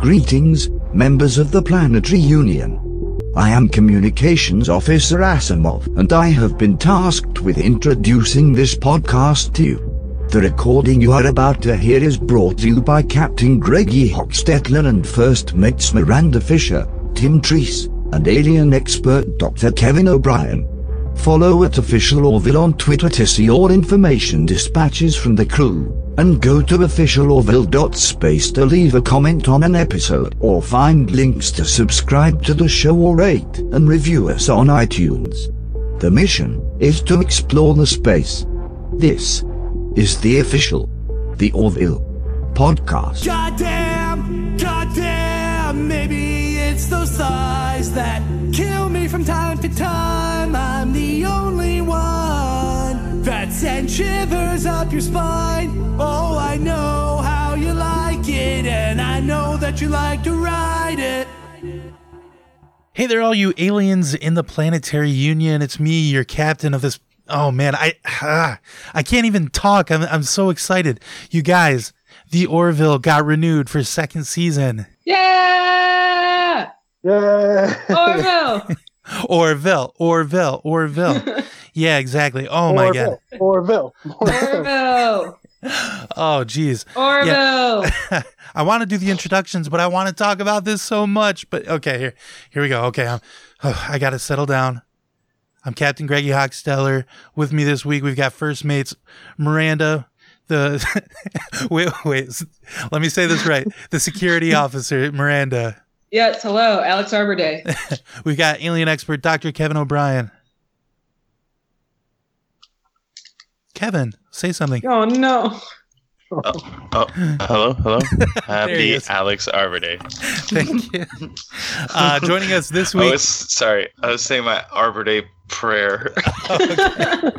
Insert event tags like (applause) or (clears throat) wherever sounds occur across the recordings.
Greetings, members of the Planetary Union. I am Communications Officer Asimov, and I have been tasked with introducing this podcast to you. The recording you are about to hear is brought to you by Captain Greggy Hochstetler and First Mates Miranda Fisher, Tim Treese, and alien expert Dr. Kevin O'Brien. Follow at Official Orville on Twitter to see all information dispatches from the crew, and go to officialorville.space to leave a comment on an episode or find links to subscribe to the show or rate and review us on iTunes. The mission is to explore the space. This is the official, the Orville podcast. Goddamn, goddamn, maybe it's those thighs that kill me from time time. Shivers up your spine. Oh, I know how you like it, and I know that you like to ride it. Hey there, all you aliens in the planetary union. It's me, your captain of this. Oh man, I ah, I can't even talk. I'm I'm so excited. You guys, the Orville got renewed for second season. Yeah! Yeah. Orville! (laughs) Orville, Orville, Orville. (laughs) yeah, exactly. Oh my god. Orville. Orville! (laughs) Oh geez. Orville! (laughs) I want to do the introductions, but I want to talk about this so much. But okay, here, here we go. Okay, I'm, oh, (sighs) I got to settle down. I'm Captain Greggy Hochsteller. With me this week, we've got first mates Miranda. The (laughs) wait, wait. s- Let me say this right. The security officer Miranda. yes, hello, Alex Arbor Day. We've got alien expert Dr. Kevin O'Brien. Kevin, say something. Oh no. Oh, hello, hello. (laughs) There he Happy. Alex Arbor Day. Thank you. Uh, joining us this I week. was sorry. I was saying my Arbor Day prayer. (laughs)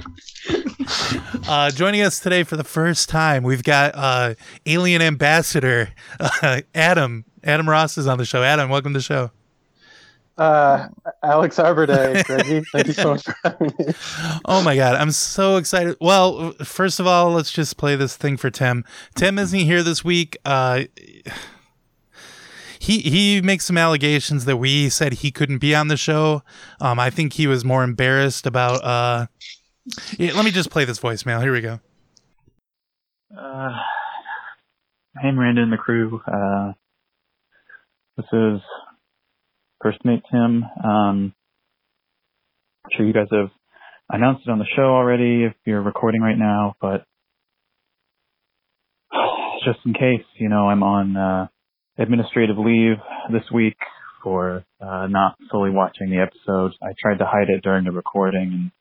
Uh, joining us today for the first time, we've got uh, Alien Ambassador uh, Adam. Adam Ross is on the show. Adam, welcome to the show. Uh, Alex Arbor Day, (laughs) Greggy. Thank you so much for having me. Oh my God, I'm so excited. Well, first of all, let's just play this thing for Tim. Tim isn't here this week. Uh, he he makes some allegations that we said he couldn't be on the show. Um, I think he was more embarrassed about. Uh, yeah, let me just play this voicemail. Here we go. Uh, hey, Miranda and the crew. Uh, this is Mate Tim. Um, I'm sure you guys have announced it on the show already if you're recording right now, but (sighs) just in case, you know, I'm on uh, administrative leave this week for uh, not fully watching the episode. I tried to hide it during the recording, and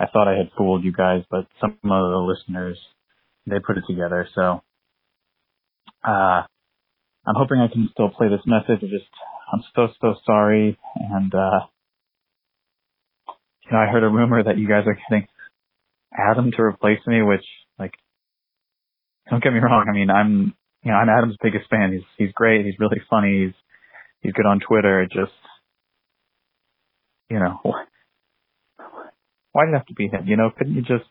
I thought I had fooled you guys, but some of the listeners they put it together. So uh, I'm hoping I can still play this message. I just I'm so so sorry, and uh, you know I heard a rumor that you guys are getting Adam to replace me, which like don't get me wrong. I mean I'm you know I'm Adam's biggest fan. He's he's great. He's really funny. He's he's good on Twitter. It just you know why did it have to be him? You know couldn't you just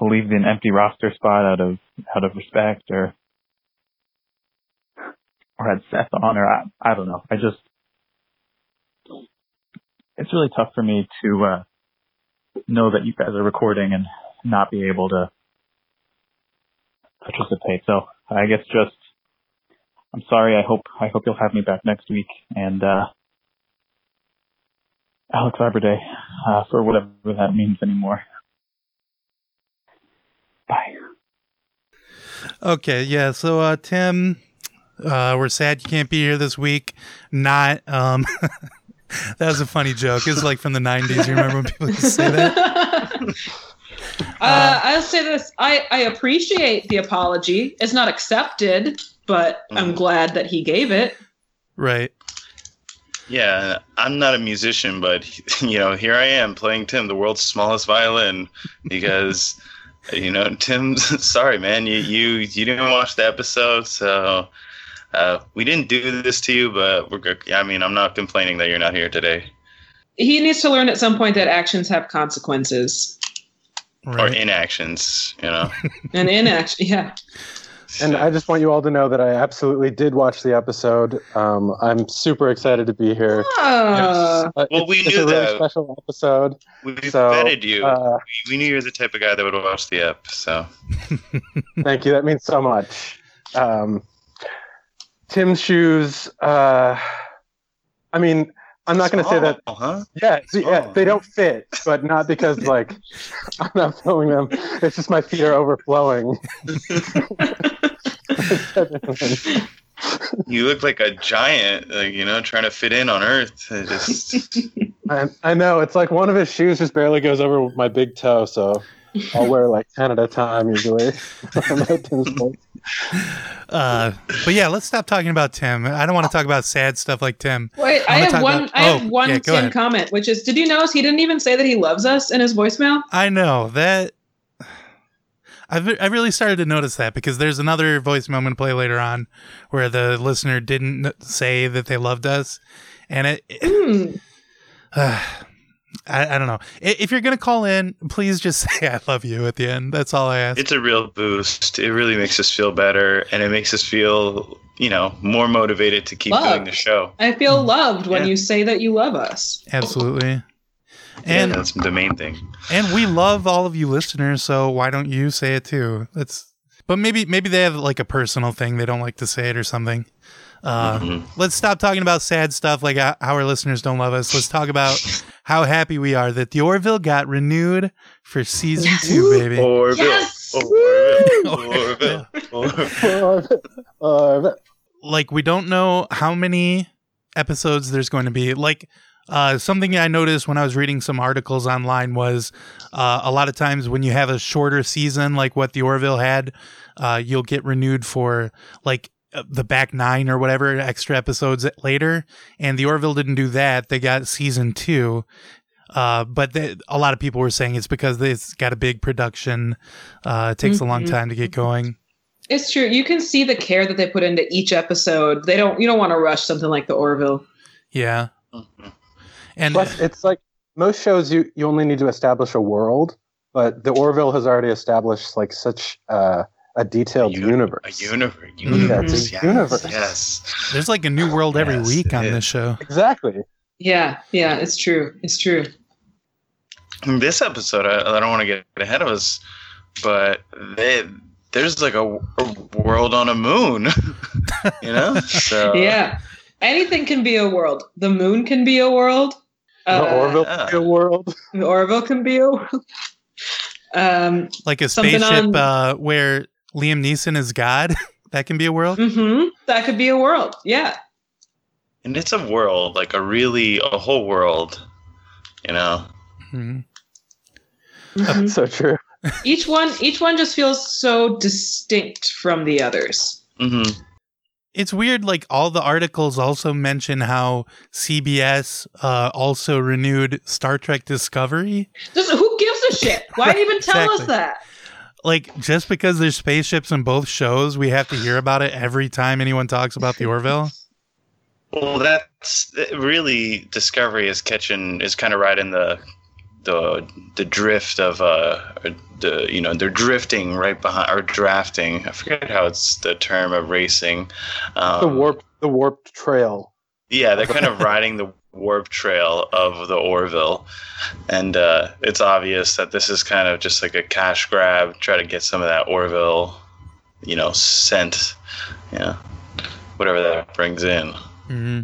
leave an empty roster spot out of out of respect or or had Seth on or I I don't know. I just it's really tough for me to uh know that you guys are recording and not be able to participate. So I guess just I'm sorry. I hope I hope you'll have me back next week and uh Alex Arbor uh, for whatever that means anymore. Bye. Okay, yeah. So, uh, Tim, uh, we're sad you can't be here this week. Not, um, (laughs) that was a funny joke. It was like from the '90s. You remember when people used to say that? (laughs) uh, I'll say this. I, I appreciate the apology. It's not accepted, but I'm glad that he gave it. Right. yeah, I'm not a musician, but you know, here I am playing Tim, the world's smallest violin, because you know, Tim. (laughs) Sorry, man. You you you didn't watch the episode, so. Uh, we didn't do this to you, but we're good. I mean, I'm not complaining that you're not here today. He needs to learn at some point that actions have consequences. or inactions, you know. (laughs) And inaction, yeah. And I just want you all to know that I absolutely did watch the episode. Um, I'm super excited to be here. Ah. Uh, Well, we it's knew a really that. special episode. We So, vetted you. uh, we knew you're the type of guy that would watch the ep. So (laughs) Thank you. That means so much. Um, Tim's shoes. Uh, I mean, I'm not going to say that. Huh? Yeah, see, yeah, Oh. they don't fit, but not because like (laughs) I'm not filling them. It's just my feet are overflowing. (laughs) You look like a giant, like you know, trying to fit in on Earth. It just (laughs) I, I know it's like one of his shoes just barely goes over my big toe, so I'll wear like ten at a time usually. I'm at Tim's place. Uh, but yeah, let's stop talking about Tim. I don't want to talk about sad stuff like Tim. Wait, I I have one. about- I have oh, one yeah, Tim ahead. comment, which is: Did you notice he didn't even say that he loves us in his voicemail? I know that. I've I really started to notice that because there's another voicemail I'm going to play later on where the listener didn't say that they loved us, and it. it- Hmm. (sighs) I, I don't know. If you're going to call in, please just (laughs) say I love you at the end. That's all I ask. it's a real boost. It really makes us feel better, and it makes us feel, you know, more motivated to keep doing the show. I feel mm. loved when Yeah. you say that you love us. Absolutely. And And that's the main thing. and we love all of you listeners, so why don't you say it too? That's but maybe maybe they have like a personal thing they don't like to say it or something. Uh, Mhm. Let's stop talking about sad stuff like uh, how our listeners don't love us. Let's talk about (laughs) how happy we are that the Orville got renewed for season two, baby. Orville, Yes! Orville, Orville, (laughs) Orville. Uh, like we don't know how many episodes there's going to be like uh, something I noticed when I was reading some articles online was uh, a lot of times when you have a shorter season, like what the Orville had, uh, you'll get renewed for like the back nine or whatever extra episodes later. And the Orville didn't do that; they got season two. Uh, but they, a lot of people were saying it's because it's got a big production. Uh, it takes a long Mhm. time to get going. It's true. You can see the care that they put into each episode. They don't. You don't want to rush something like the Orville. Yeah, Mhm. and plus, it's like most shows you you only need to establish a world, but the Orville has already established like such uh, a detailed A uni- universe. A universe. (laughs) Universe. it's a yes, universe. Yes. there's like a new world every Yes, week on is. this show. Exactly. Yeah, yeah, it's true. It's true. In this episode, I, I don't want to get ahead of us, but they, there's like a, a world on a moon, (laughs) you know? So yeah, anything can be a world. The moon can be a world. the Uh, Orville yeah. the world. the Orville can be a world. (laughs) Um, like a spaceship on- uh, where Liam Neeson is God. (laughs) that can be a world. hmm that could be a world. Yeah. And it's a world, like a really, a whole world, you know? Mhm. Mhm. (laughs) So true. each one, each one just feels so distinct from the others. hmm It's weird. Like all the articles also mention how CBS uh, also renewed Star Trek Discovery. Just who gives a shit? Why even tell Exactly. us that? Like just because there's spaceships in both shows, we have to hear about it every time anyone talks about the Orville. Well, that's really Discovery is catching is kind of right in the the the drift of uh the you know they're drifting right behind or drafting. I forget how it's the term of racing. Um, the warp the warped trail. Yeah, they're kind of (laughs) riding the warp trail of the Orville, and uh, it's obvious that this is kind of just like a cash grab, try to get some of that Orville, you know, scent, yeah, whatever that brings in. hmm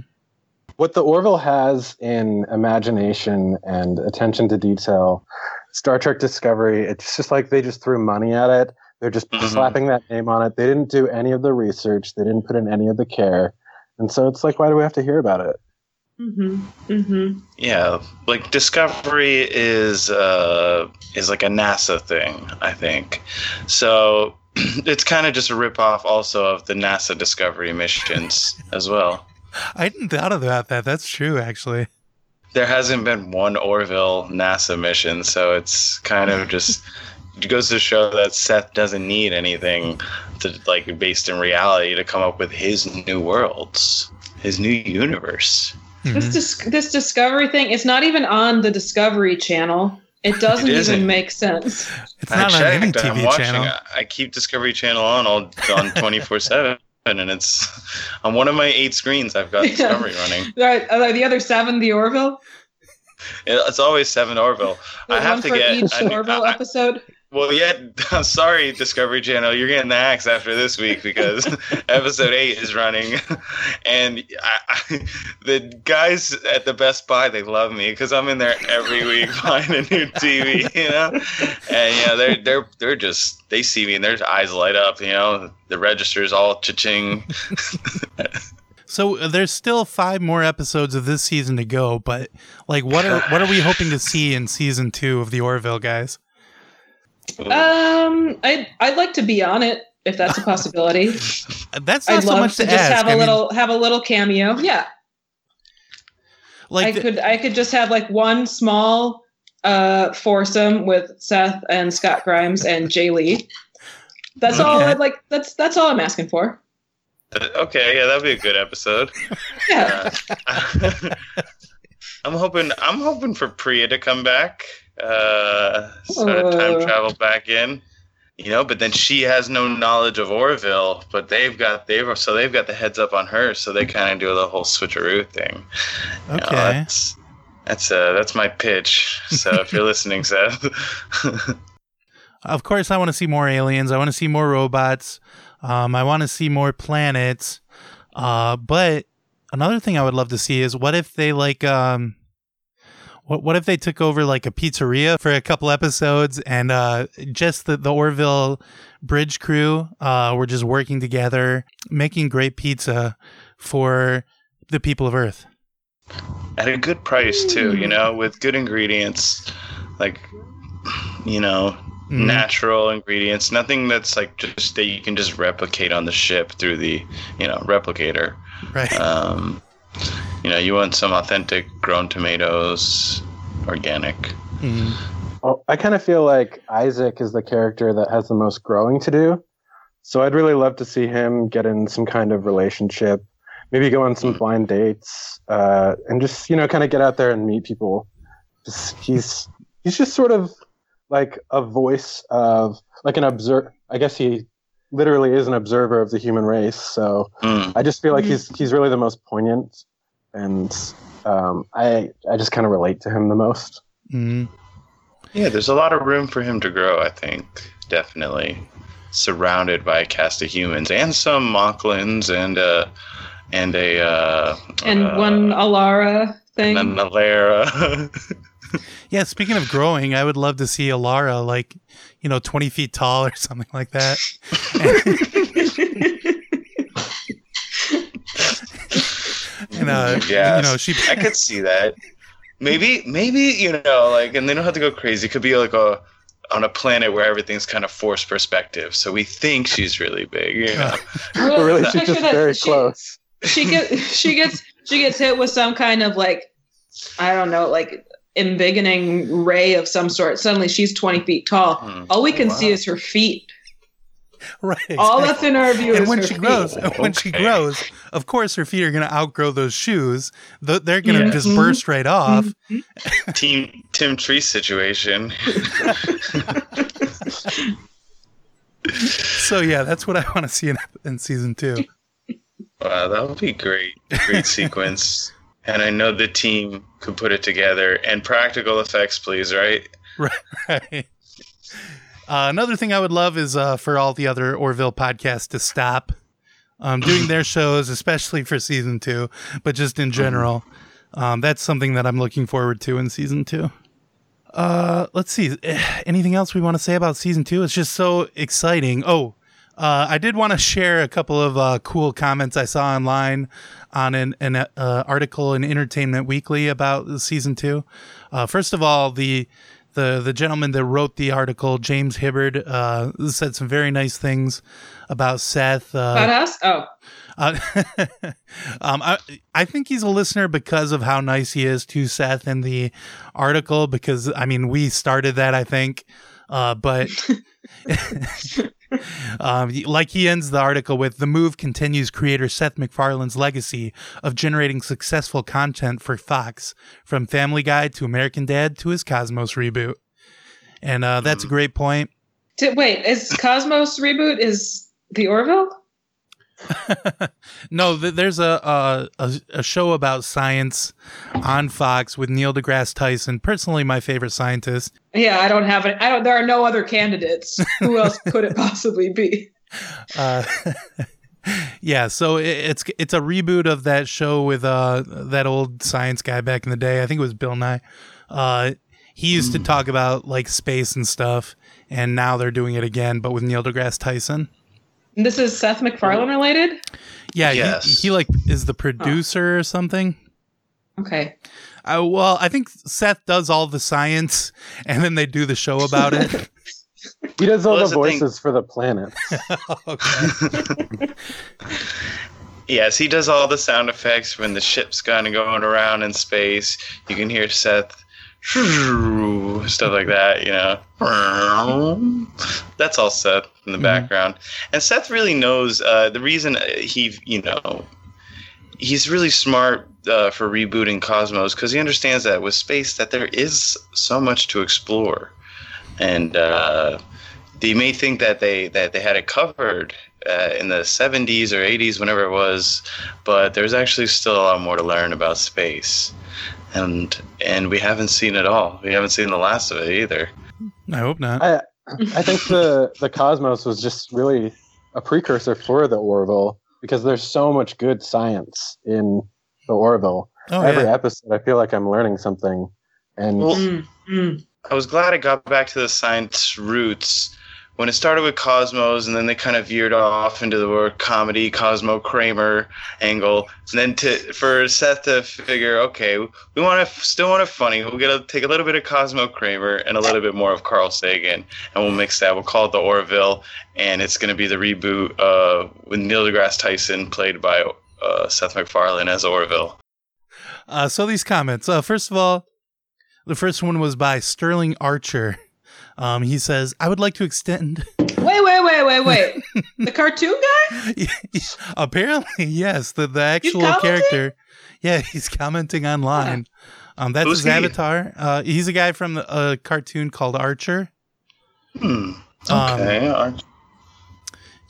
What the Orville has in imagination and attention to detail, Star Trek Discovery, it's just like they just threw money at it. They're just Mhm. slapping that name on it. They didn't do any of the research. They didn't put in any of the care. And so it's like, why do we have to hear about it? Mm-hmm. Mm-hmm. Yeah, like Discovery is uh, is like a NASA thing, I think. So (clears throat) it's kind of just a ripoff, also of the NASA Discovery missions as well. (laughs) I hadn't thought about that. That's true, actually. There hasn't been one Orville NASA mission, so it's kind of just (laughs) it goes to show that Seth doesn't need anything to like based in reality to come up with his new worlds, his new universe. This mm-hmm. dis- this Discovery thing, it's not even on the Discovery Channel. It doesn't It even make sense. It's I not on any checked. I'm TV watching. channel. I, I keep Discovery Channel on all on twenty four seven, and it's on one of my eight screens. I've got Yeah. Discovery running. (laughs) Right, are the other seven the Orville? It's always seven Orville. The I have to get. each I- Orville I- episode. Well, yeah. (laughs) I'm sorry, Discovery Channel. You're getting the axe after this week because (laughs) episode eight is running, (laughs) and I, I, the guys at the Best Buy they love me because I'm in there every week buying a new TV, you know. And yeah, they're they're they're just they see me and their eyes light up, you know. The register's all cha-ching. So uh, there's still five more episodes of this season to go, but like, what are what are we hoping to see in season two of the Orville guys? Um, I'd I'd like to be on it if that's a possibility. Uh, (laughs) That's not I'd so love much to to, just ask. have I a mean, little have a little cameo. Yeah, like I the- could I could just have like one small uh foursome with Seth and Scott Grimes and (laughs) J. Lee. That's all. I'd like that's that's all I'm asking for. okay, yeah, that'd be a good episode. (laughs) Yeah. Uh, I'm hoping I'm hoping for Priya to come back, uh, sort of time Uh. travel back in, you know. But then she has no knowledge of Orville, but they've got they've so they've got the heads up on her, so they kind of do the whole switcheroo thing. You know, okay. that's that's uh that's my pitch. So if you're (laughs) listening, Seth, Of course, I want to see more aliens. I want to see more robots. Um, I want to see more planets. Uh, but another thing I would love to see is what if they like um, what what if they took over like a pizzeria for a couple episodes and uh, just the the Orville bridge crew uh, were just working together, making great pizza for the people of Earth. at a good price too, you know, with good ingredients, like you know, Mhm. natural ingredients, nothing that's like just that you can just replicate on the ship through the, you know, replicator. Right. Um, you know, you want some authentic grown tomatoes, organic. Mhm. Well, I kind of feel like Isaac is the character that has the most growing to do. So I'd really love to see him get in some kind of relationship, maybe go on some blind dates, uh, and just you know kind of get out there and meet people. Just, he's he's just sort of like a voice of like an observer. I guess he literally is an observer of the human race. So Mm. I just feel like he's he's really the most poignant, and um, I I just kind of relate to him the most. Mhm. Yeah, there's a lot of room for him to grow. I think definitely surrounded by a cast of humans and some Moclans and uh and a uh, And uh, one Alara thing. and then Alara. (laughs) Yeah, speaking of growing, I would love to see Alara like, you know, 20 feet tall or (laughs) something like that. (laughs) and, uh, (laughs) Yeah, you know, she, I could see that. Maybe, maybe you know, like, and they don't have to go crazy. It could be like a on a planet where everything's kind of forced perspective, so we think she's really big. You know, (laughs) But really, she's just very she- close. she gets, she gets she gets hit with some kind of like I don't know like embiggening ray of some sort. Suddenly she's twenty feet tall. Hmm. All we can Wow. see is her feet. (laughs) right. All exactly. that's in our view and is when her she feet. grows, when she grows, of course, her feet are going to outgrow those shoes. They're going to Yeah. just Mhm. burst right off. Team Tim Tree situation. (laughs) So yeah, that's what I want to see in, in season two. Wow, that would be great. Great sequence. (laughs) And I know the team could put it together. And practical effects, please, right? right? Right. Uh, another thing I would love is uh, for all the other Orville podcasts to stop um, doing their (clears throat) shows, especially for season two, but just in general. Um, that's something that I'm looking forward to in season two. Uh, let's see. (sighs) Anything else we want to say about season two? It's just so exciting. Oh, uh, I did want to share a couple of uh, cool comments I saw online on an, an uh, article in Entertainment Weekly about season two. Uh, first of all, the the the gentleman that wrote the article, James Hibbard, uh, said some very nice things about Seth. Uh, About us? Oh. uh, (laughs) um, I, I think he's a listener because of how nice he is to Seth in the article. Because I mean, we started that, I think, uh, but (laughs) (laughs) um, like he ends the article with the move continues creator Seth MacFarlane's legacy of generating successful content for Fox, from Family Guy to American Dad to his Cosmos reboot. and uh, that's a great point. Wait, is Cosmos reboot is the Orville? (laughs) no, th- there's a, a a show about science on Fox with Neil deGrasse Tyson, personally my favorite scientist. Yeah, I don't have it. I don't. There are no other candidates. Who else could it possibly be? (laughs) Uh, (laughs) yeah, so it, it's it's a reboot of that show with uh that old science guy back in the day. I think it was Bill Nye. Uh, he used to talk about like space and stuff, and now they're doing it again, but with Neil deGrasse Tyson. And This is Seth MacFarlane related. Yeah, Yes. he, he like is the producer or something. Okay. Uh, well, I think Seth does all the science, and then they do the show about it. (laughs) He does all Well, the that's the voices for the planet. (laughs) (laughs) Yes, he does all the sound effects when the ship's kind of going around in space. You can hear Seth stuff like that, you know. That's all Seth in the Mhm. background. And Seth really knows uh, the reason he, you know, he's really smart uh, for rebooting Cosmos because he understands that with space that there is so much to explore, and uh, they may think that they that they had it covered uh, in the 70s or 80s, whenever it was, but there's actually still a lot more to learn about space, and and we haven't seen it all. We haven't seen the last of it either. I hope not. I I think the the Cosmos was just really a precursor for the Orville because there's so much good science in the Orville. Oh Every yeah. episode, I feel like I'm learning something. And Well, Mm, mm. I was glad it got back to the science roots when it started with Cosmos, and then they kind of veered off into the comedy Cosmo Kramer angle, and then to for Seth to figure, okay, we want to still want it funny. We're gonna take a little bit of Cosmo Kramer and a little bit more of Carl Sagan, and we'll mix that. We'll call it the Orville, and it's gonna be the reboot uh, with Neil deGrasse Tyson played by uh, Seth MacFarlane as Orville. Uh, so these comments. Uh, first of all, the first one was by Sterling Archer. Um, he says, "I would like to extend." (laughs) Wait, wait, wait, wait, wait. (laughs) the cartoon guy? (laughs) Apparently, yes, the the actual character. Yeah, he's commenting online. Um, that's Who's his he? avatar. Uh, he's a guy from the, a cartoon called Archer. Hmm. Um, Okay. Aren't-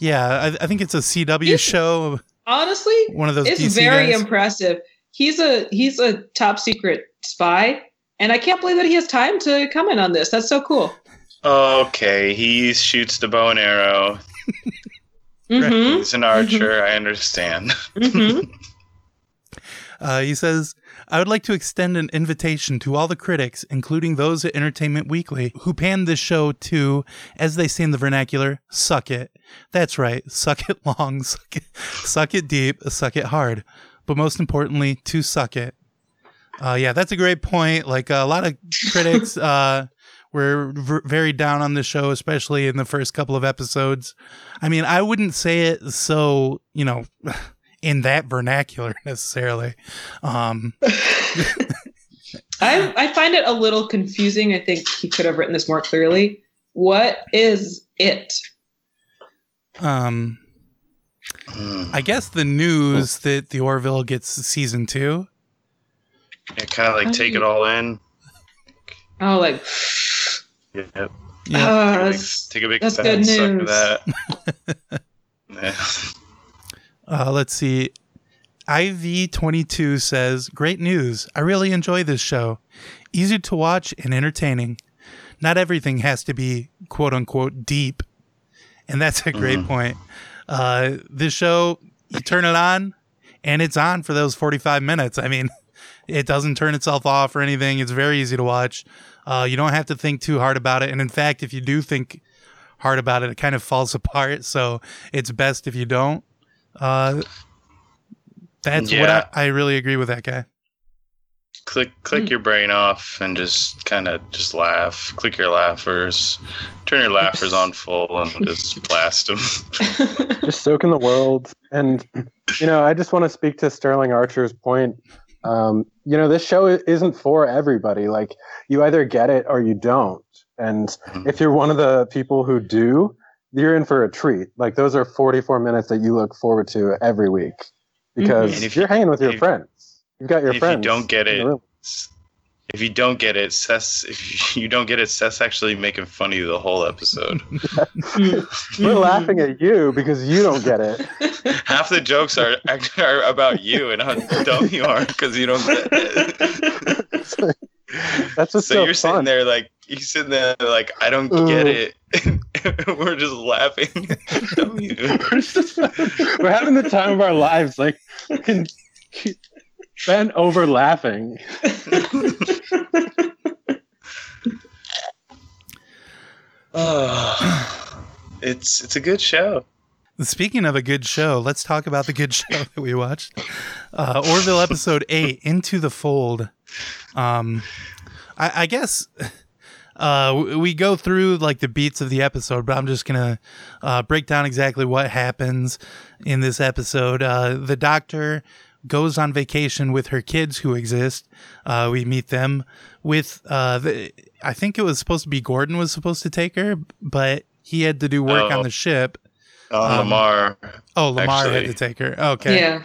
Yeah, I, I think it's a CW show. Honestly, One of those it's DC very guys. impressive. He's a he's a top secret spy, and I can't believe that he has time to comment on this. That's so cool. Okay, he shoots the bow and arrow. (laughs) Mm-hmm. He's an archer. I understand. mm-hmm. (laughs) Uh, he says, I would like to extend an invitation to all the critics, including those at Entertainment Weekly, who panned this show to, as they say in the vernacular, suck it. That's right, suck it long, (laughs) suck it, suck it deep, suck it hard. But most importantly, to suck it. Uh, yeah, that's a great point. Like a lot of critics uh, were v- very down on the show, especially in the first couple of episodes. I mean, I wouldn't say it so, you know, (laughs) in that vernacular (laughs) necessarily. Um, (laughs) I I find it a little confusing. I think he could have written this more clearly. What is it? um. I guess the news that the Orville gets season two. Yeah, kind of like take it all in. Oh, like Yep. Yeah. uh, Take a big- that's, take a big that's fat good suck of news. that. (laughs) Yeah. Uh, let's see. IV22 says, Great news. I really enjoy this show. Easy to watch and entertaining. Not everything has to be quote unquote deep. And that's a great Mhm. point. Uh, this show, you turn it on and it's on for those 45 minutes. I mean, it doesn't turn itself off or anything. It's very easy to watch. Uh, you don't have to think too hard about it. And in fact, if you do think hard about it, it kind of falls (laughs) apart. So it's best if you don't. Uh, that's what I, I really agree with that guy. click click Hmm. your brain off and just kind of just laugh. Click your laughers. Turn your laughers on (laughs) full and just blast them. (laughs) just soak in the world. And you know, I just want to speak to Sterling Archer's point. Um, you know, this show isn't for everybody. Like, you either get it or you don't. And Mhm. if you're one of the people who do, you're in for a treat. Like, those are 44 minutes that you look forward to every week because And if you're hanging with your if- friends. You've got your if you don't get it. If you don't get it, Seth's if (laughs) you don't get it, Seth's actually making fun of you the whole episode. (laughs) We're laughing at you because you don't get it. (laughs) Half the jokes are act- are about you and how dumb you are because you don't get it. That's what's so so, you're sitting there like you're sitting there like I don't Ooh. get it. We're just laughing. We're, just- we're having the time of our lives. Like, fucking bent over laughing. Oh, (laughs) it's it's a good show. Speaking of a good show, let's talk about the good (laughs) show that we watched. Uh, Orville episode (laughs) eight, Into the Fold. Um, I, I guess uh, we go through like the beats of the episode, but I'm just gonna uh, break down exactly what happens in this episode. Uh, the doctor goes on vacation with her kids who exist. Uh, we meet them with uh, the, I think it was supposed to be Gordon was supposed to take her, but he had to do work Oh. on the ship. On Um, LaMarr. Oh, LaMarr had to take her. Okay. Yeah.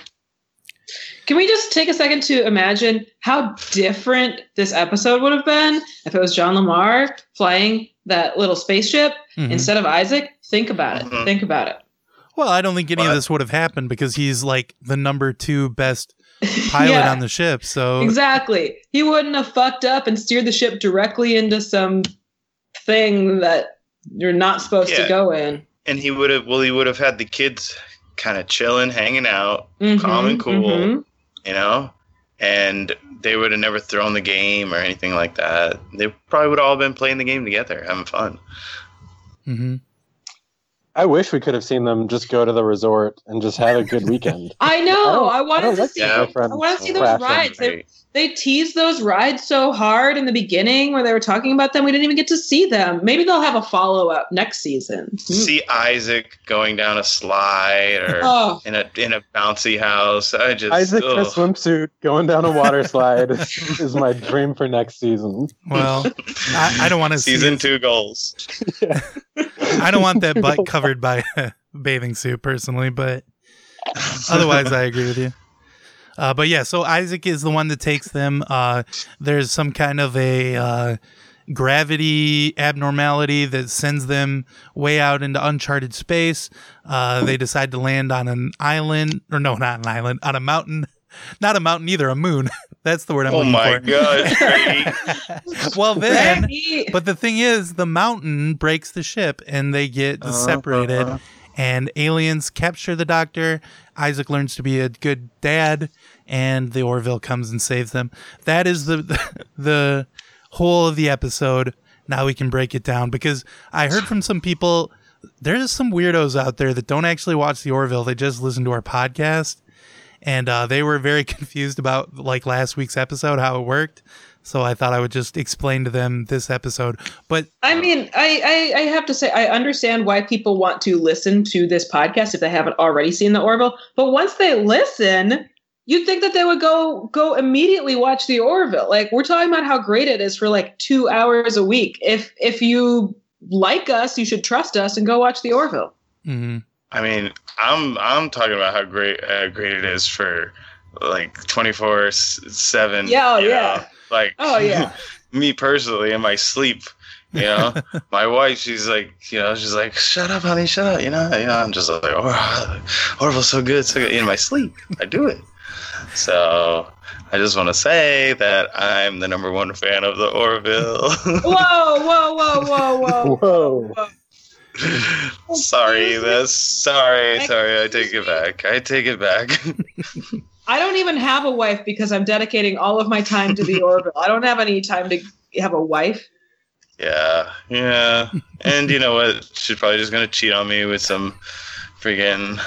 Can we just take a second to imagine how different this episode would have been if it was John LaMarr flying that little spaceship Mhm. instead of Isaac? Think about it. Mhm. Think about it. Well, I don't think any of this would have happened because he's like the number two best pilot Yeah. on the ship. So Exactly. He wouldn't have fucked up and steered the ship directly into some thing that you're not supposed to go in. And he would have well he would have had the kids kind of chilling, hanging out, Mhm, calm and cool, mhm. you know? And they would have never thrown the game or anything like that. They probably would have all been playing the game together, having fun. Mhm. I wish we could have seen them just go to the resort and just have a good weekend. (laughs) I know. Oh, I, wanted don't to like see. Yeah. I want to see those rides. They, Right. They teased those rides so hard in the beginning where they were talking about them. We didn't even get to see them. Maybe they'll have a follow up next season. Hmm. See Isaac going down a slide or (laughs) Oh, in a in a bouncy house. I just Isaac in a swimsuit going down a water slide is, (laughs) is my dream for next season. Well, I, I don't want to (laughs) season his- two goals. I don't want that butt covered by a bathing suit personally, but otherwise, I agree with you. Uh, but yeah, so Isaac is the one that takes them. Uh, there's some kind of a uh, gravity abnormality that sends them way out into uncharted space. Uh, they decide to land on an island, or no, not an island, on a mountain. (laughs) Not a mountain either, a moon. (laughs) That's the word I'm oh looking my for. god, (laughs) well, then, but the thing is, the mountain breaks the ship and they get separated. Uh-huh. And aliens capture the doctor. Isaac learns to be a good dad, and the Orville comes and saves them. That is (laughs) the the, whole of the episode. Now we can break it down because I heard from some people there's some weirdos out there that don't actually watch the Orville. They just listen to our podcast, and uh, they were very (laughs) confused about like last week's episode how it worked. So I thought I would just explain to them this episode. But I mean, I, I, I have to say, I understand why people want to listen to this podcast if they haven't already seen the Orville. But once they listen, you'd think that they would go go immediately watch the Orville. Like we're talking about how great it is for like two hours a week. If if you like us, you should trust us and go watch the Orville. mhm. I mean, I'm I'm talking about how great uh, great it is for like 24 seven. Yeah, oh, yeah. know, Like Oh yeah, (laughs) me personally in my sleep. You know, (laughs) my wife, she's like, you know, she's like, shut up, honey, shut up. You know, you know, I'm just like, oh, Orville's so good, so good. In my sleep, I do it. So I just want to say that I'm the number one fan of the Orville. (laughs) whoa, whoa, whoa, whoa, whoa. Whoa. sorry, Excuse me? that's sorry, sorry. I take it back. I take it back. (laughs) I don't even have a wife because I'm dedicating all of my time to the Orville. I don't have any time to have a wife. Yeah, yeah. And you know what? She's probably just gonna cheat on me with some freaking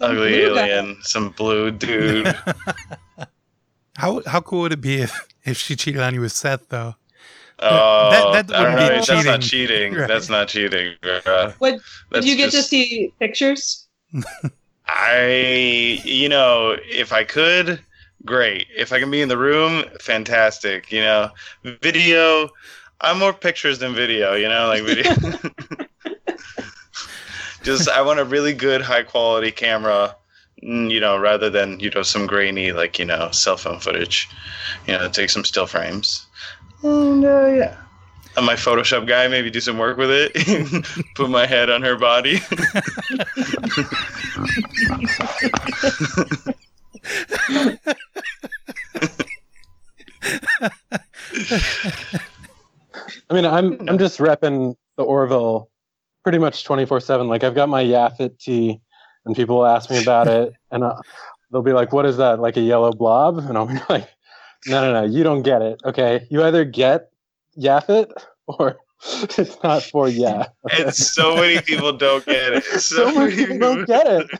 ugly blue guy. alien, some blue dude. (laughs) how how cool would it be if if she cheated on you with Seth though? Oh, that wouldn't be alright, That's not cheating. cheating. Right. That's not cheating. Uh, What did that's you get to see pictures? I, you know, if I could, great. If I can be in the room, fantastic. You know, video. I'm more pictures than video. You know, like video. (laughs) (laughs) Just I want a really good, high quality camera. mm, You know, rather than you know some grainy like you know cell phone footage. You know, take some still frames. And uh, yeah. And my Photoshop guy maybe do some work with it. (laughs) Put my head on her body. (laughs) I mean, I'm I'm just repping the Orville pretty much 24 seven. Like I've got my Yaphet tee, and people will ask me about it, (laughs) and uh, they'll be like, "What is that? Like a yellow blob?" And I'll be (laughs) like, "No, no, no, you don't get it. Okay, you either get Yaphet or (laughs) it's not for yeah." and so many people don't get it. So, So many people don't get it.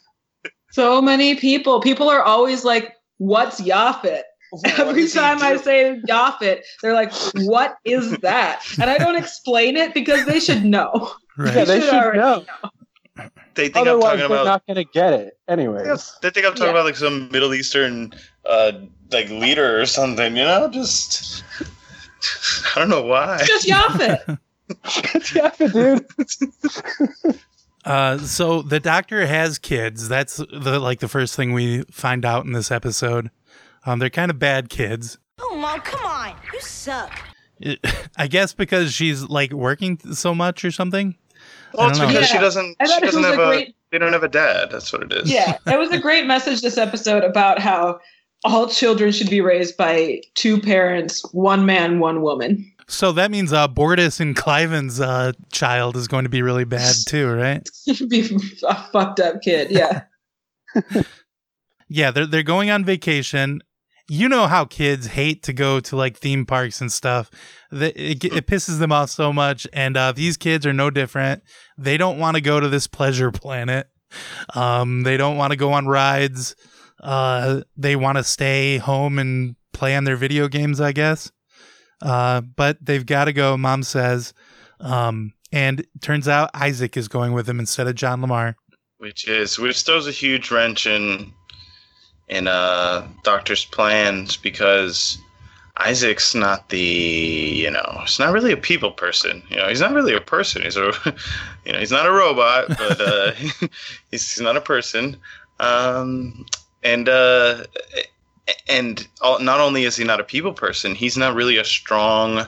So many people. People are always like, "What's Yaphet?" Every time I say Yaphet, they're like, "What is that?" And I don't explain it because they should know. Right. Yeah, they should should already know. They think I'm Otherwise, talking they're about. not going to get it. Anyways, They think I'm talking Yeah. about like some Middle Eastern, uh, like leader or something. You know, just I don't know why. It's just Yaphet. (laughs) it's Yaphet, dude. (laughs) Uh, so the doctor has kids. That's the like the first thing we find out in this episode. Um, they're kind of bad kids. Oh, Mom, come on. You suck. (laughs) I guess because she's like working so much or something. Well, it's I don't because she doesn't. She doesn't have a a. great- They don't have a dad. That's what it is. Yeah, it was a (laughs) great message this episode about how all children should be raised by two parents, one man, one woman. So that means uh, Bortus and Klyden's uh, child is going to be really bad (laughs) too, right? be a fucked up kid. Yeah. (laughs) Yeah, they're they're going on vacation. You know how kids hate to go to like theme parks and stuff. That it, it pisses them off so much, and uh, these kids are no different. They don't want to go to this pleasure planet. Um, they don't want to go on rides. Uh, they want to stay home and play on their video games, I guess. Uh, but they've got to go. Mom says, um, and turns out Isaac is going with them instead of John LaMarr. which is which throws a huge wrench in in uh doctor's plans because isaac's not the you know he's not really a people person you know he's not really a person he's a (laughs) you know he's not a robot but uh (laughs) he's, he's not a person um and uh and all, not only is he not a people person he's not really a strong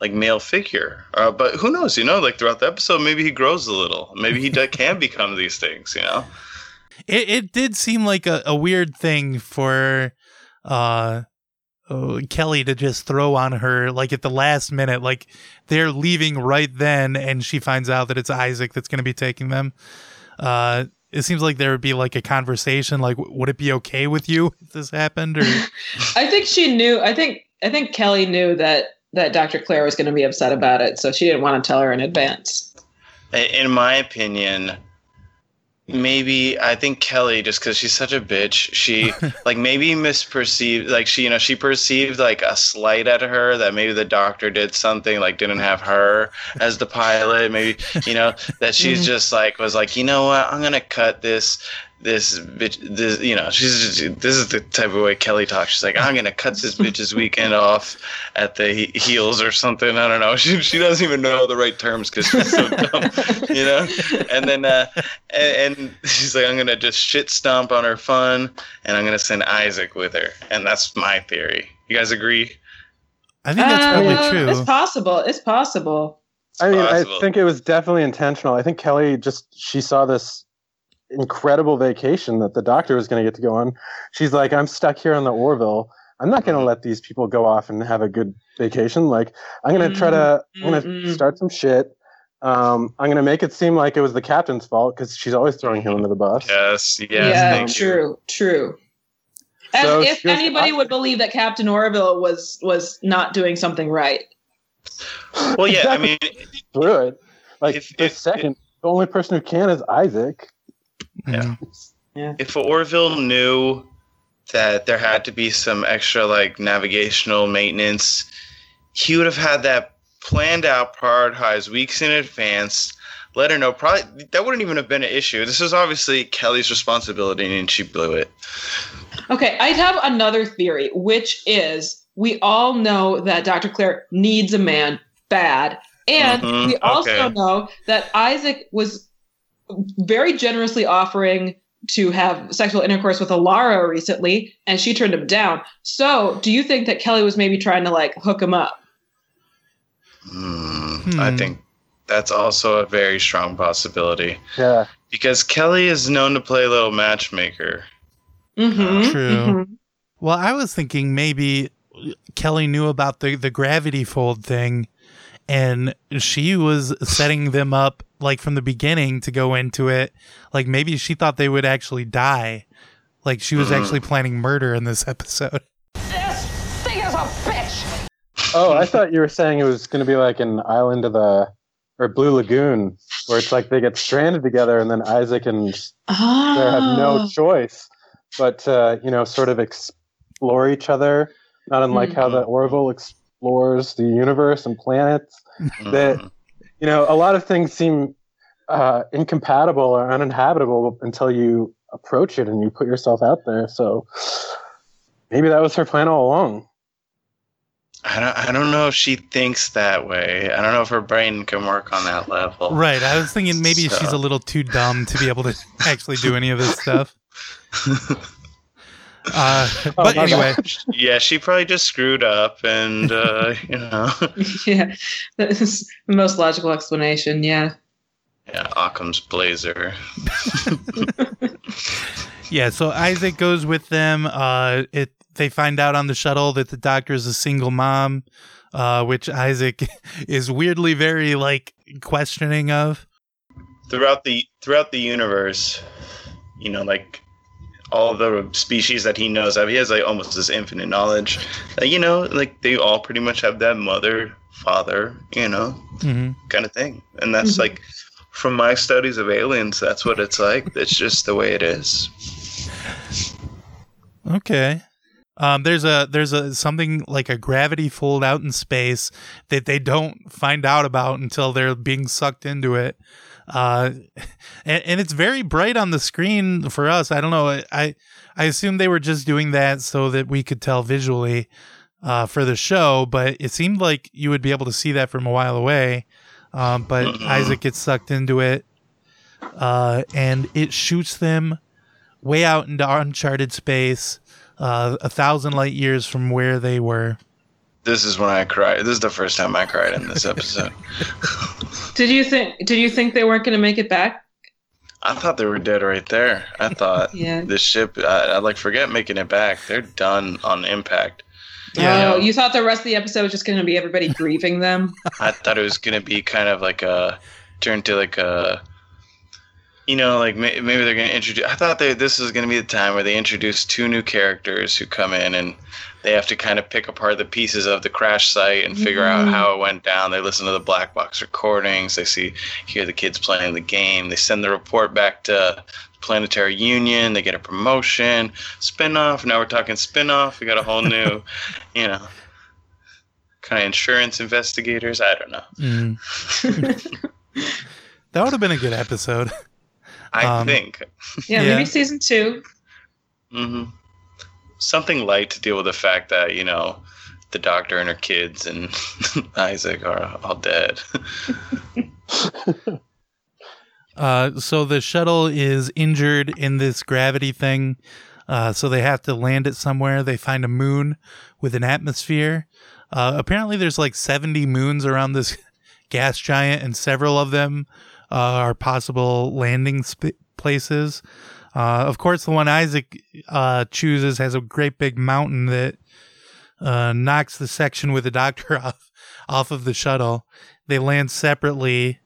like male figure. Uh, but who knows? You know, like throughout the episode, maybe he grows a little. Maybe he can become these things. You know. It it did seem like a, a weird thing for uh oh, Kelly to just throw on her like at the last minute, like they're leaving right then, and she finds out that it's Isaac that's going to be taking them. Uh, it seems like there would be like a conversation, like, w- would it be okay with you if this happened? Or (laughs) I think she knew. I think I think Kelly knew that that Dr. Claire was going to be upset about it, so she didn't want to tell her in advance. In my opinion, maybe I think Kelly, just because she's such a bitch, she (laughs) like maybe misperceived, like she, you know, she perceived like a slight at her that maybe the doctor did something, like didn't have her as the pilot. Maybe you know that she's mm-hmm. just like was like, you know what, I'm gonna cut this. This bitch, this you know, she's just, this is the type of way Kelly talks. She's like, I'm gonna cut this bitch's weekend off at the he- heels or something. I don't know. (laughs) She she doesn't even know the right terms because she's so (laughs) dumb, you know. And then uh, and, and she's like, I'm gonna just shit stomp on her fun, and I'm gonna send Isaac with her, and that's my theory. You guys agree? I think that's probably Uh, true. It's possible. It's possible. I mean, possible. I think it was definitely intentional. I think Kelly just she saw this incredible vacation that the doctor was going to get to go on. She's like, I'm stuck here on the Orville. I'm not going to let these people go off and have a good vacation. Like, I'm going to try to, I'm going to start some shit. Um, I'm going to make it seem like it was the captain's fault because she's always throwing him under the bus. Yes. Yes. yeah, thank you. true, true. As So if she was- anybody would believe that Captain Orville was was not doing something right. Well, yeah. I (laughs) mean, Through it. Like, If- the if- second, the only person who can is Isaac. Mhm. if Orville knew that there had to be some extra like navigational maintenance, he would have had that planned out, prioritized weeks in advance. Let her know. Probably that wouldn't even have been an issue. This was obviously Kelly's responsibility, and she blew it. Okay, I have another theory, which is we all know that Dr. Claire needs a man bad. And Mhm, we also okay. know that Isaac was very generously offering to have sexual intercourse with Alara recently, and she turned him down. So, do you think that Kelly was maybe trying to like hook him up? Hmm, I think that's also a very strong possibility Yeah. because Kelly is known to play a little matchmaker. Mm-hmm. True. Well, I was thinking maybe Kelly knew about the the gravity fold thing, and she was setting them up like from the beginning to go into it. Like maybe she thought they would actually die. Like she was actually planning murder in this episode. (laughs) This thing is a bitch. Oh, I thought you were saying it was going to be like an island of the or Blue Lagoon, where it's like they get stranded together, and then Isaac and Oh. Claire have no choice but to you know sort of explore each other, not unlike how the Orville explores the universe and planets. That Mhm. You know, a lot of things seem uh, incompatible or uninhabitable until you approach it and you put yourself out there. So maybe that was her plan all along. I don't, I don't know if she thinks that way. I don't know if her brain can work on that level. Right. I was thinking maybe So- she's a little too dumb to be able to (laughs) actually do any of this stuff. (laughs) Uh, but my anyway, bad. yeah, she probably just screwed up, and uh, (laughs) you know, (laughs) yeah, that is the most logical explanation. Yeah. yeah, Occam's blazer. (laughs) Yeah, so Isaac goes with them. Uh, it they find out on the shuttle that the doctor is a single mom, uh, which Isaac is weirdly very like questioning of. throughout the throughout the universe, you know, like all the species that he knows of, he has like almost this infinite knowledge. Like, you know, like they all pretty much have that mother, father, you know, hmm kind of thing. And that's Mhm. like from my studies of aliens, that's what it's like. it's just the way it is. Okay. Um, there's a there's a something like a gravity fold out in space that they don't find out about until they're being sucked into it. Uh, and, and it's very bright on the screen for us. I don't know. I I assume they were just doing that so that we could tell visually uh, for the show, but it seemed like you would be able to see that from a while away. Um, but Mhm. (clears throat) Isaac gets sucked into it, uh, and it shoots them way out into uncharted space, uh, a thousand light years from where they were. This is when I cried. This is the first time I cried in this (laughs) episode. Did you think? Did you think they weren't going to make it back? I thought they were dead right there. I thought (laughs) Yeah. the ship, I, I like forget making it back. They're done on impact. Yeah. Oh, you thought the rest of the episode was just going to be everybody grieving them? (laughs) I thought it was gonna be kind of like a turn to like a, you know, like maybe they're gonna introduce. I thought they, this was gonna be the time where they introduce two new characters who come in and they have to kind of pick apart the pieces of the crash site and figure out Mhm. how it went down. They listen to the black box recordings. They see hear the kids playing the game. They send the report back to Planetary Union. They get a promotion, spin-off. Now we're talking spin-off. We got a whole (laughs) new, you know, kind of insurance investigators. I don't know. Mm. (laughs) that would have been a good episode. I Um, think Yeah, Yeah. maybe season two. hmm something light to deal with the fact that you know the doctor and her kids and (laughs) Isaac are all dead. (laughs) Uh, so the shuttle is injured in this gravity thing. Uh, so they have to land it somewhere. They find a moon with an atmosphere. Uh, apparently, there's like 70 moons around this (laughs) gas giant, and several of them uh, are possible landing sp- places. Uh, of course, the one Isaac uh, chooses has a great big mountain that uh, knocks the section with the doctor (laughs) off off of the shuttle. They land separately.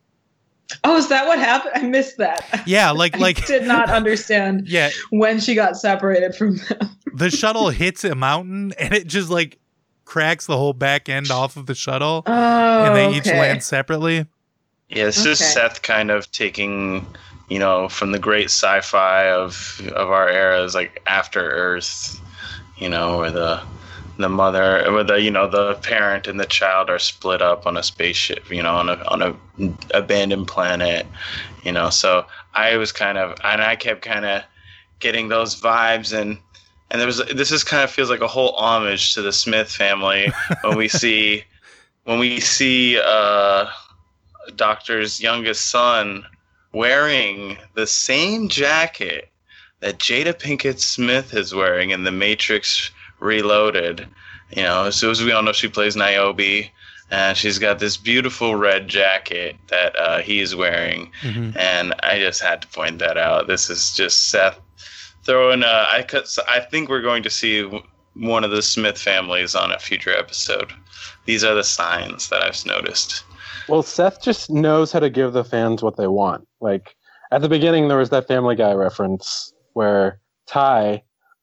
Oh, is that what happened? I missed that. Yeah, (laughs) like I like did not (laughs) understand yeah, when she got separated from them. the shuttle hits a mountain and it just like cracks the whole back end off of the shuttle Oh, and they each land separately. yeah, this is Seth kind of taking you know from the great sci-fi of of our eras, like After Earth, you know, where the the mother, where the you know the parent and the child are split up on a spaceship, you know, on a on a abandoned planet, you know. So I was kind of, and I kept kind of getting those vibes and and there was this is kind of feels like a whole homage to the Smith family (laughs) when we see when we see uh doctor's youngest son wearing the same jacket that Jada Pinkett Smith is wearing in The Matrix Reloaded. You know, as soon as we all know she plays Niobe, and she's got this beautiful red jacket that uh, he's wearing, Mhm. and I just had to point that out. This is just Seth throwing. Uh, I could, I think we're going to see one of the Smith families on a future episode. These are the signs that I've noticed. Well, Seth just knows how to give the fans what they want. Like at the beginning, there was that Family Guy reference where Ty,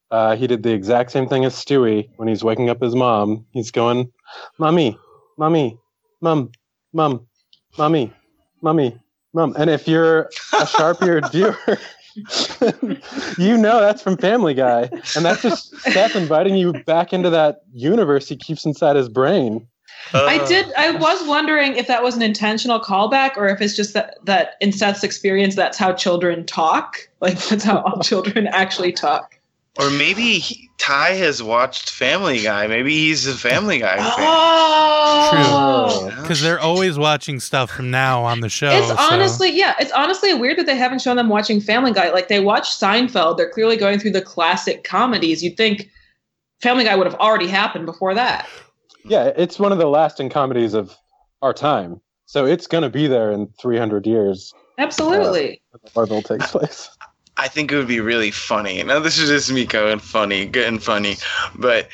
uh, he did the exact same thing as Stewie when he's waking up his mom. He's going, "Mommy, mommy, mom, mom, mommy, mommy, mom." And if you're a sharp-eared (laughs) viewer, (laughs) you know that's from Family Guy, and that's just Seth inviting you back into that universe he keeps inside his brain. I Uh, did. I was wondering if that was an intentional callback, or if it's just that that in Seth's experience, that's how children talk. Like that's how all (laughs) children actually talk. Or maybe he, Ty has watched Family Guy. Maybe he's a Family Guy fan. Oh, Because they're always watching stuff from now on the show. It's so- honestly, yeah, it's honestly weird that they haven't shown them watching Family Guy. Like they watch Seinfeld, they're clearly going through the classic comedies. You'd think Family Guy would have already happened before that. Yeah, it's one of the lasting comedies of our time. So it's going to be there in 300 years Absolutely. Uh, when the Orville takes place. (laughs) I think it would be really funny. Now this is just me going funny, getting funny, but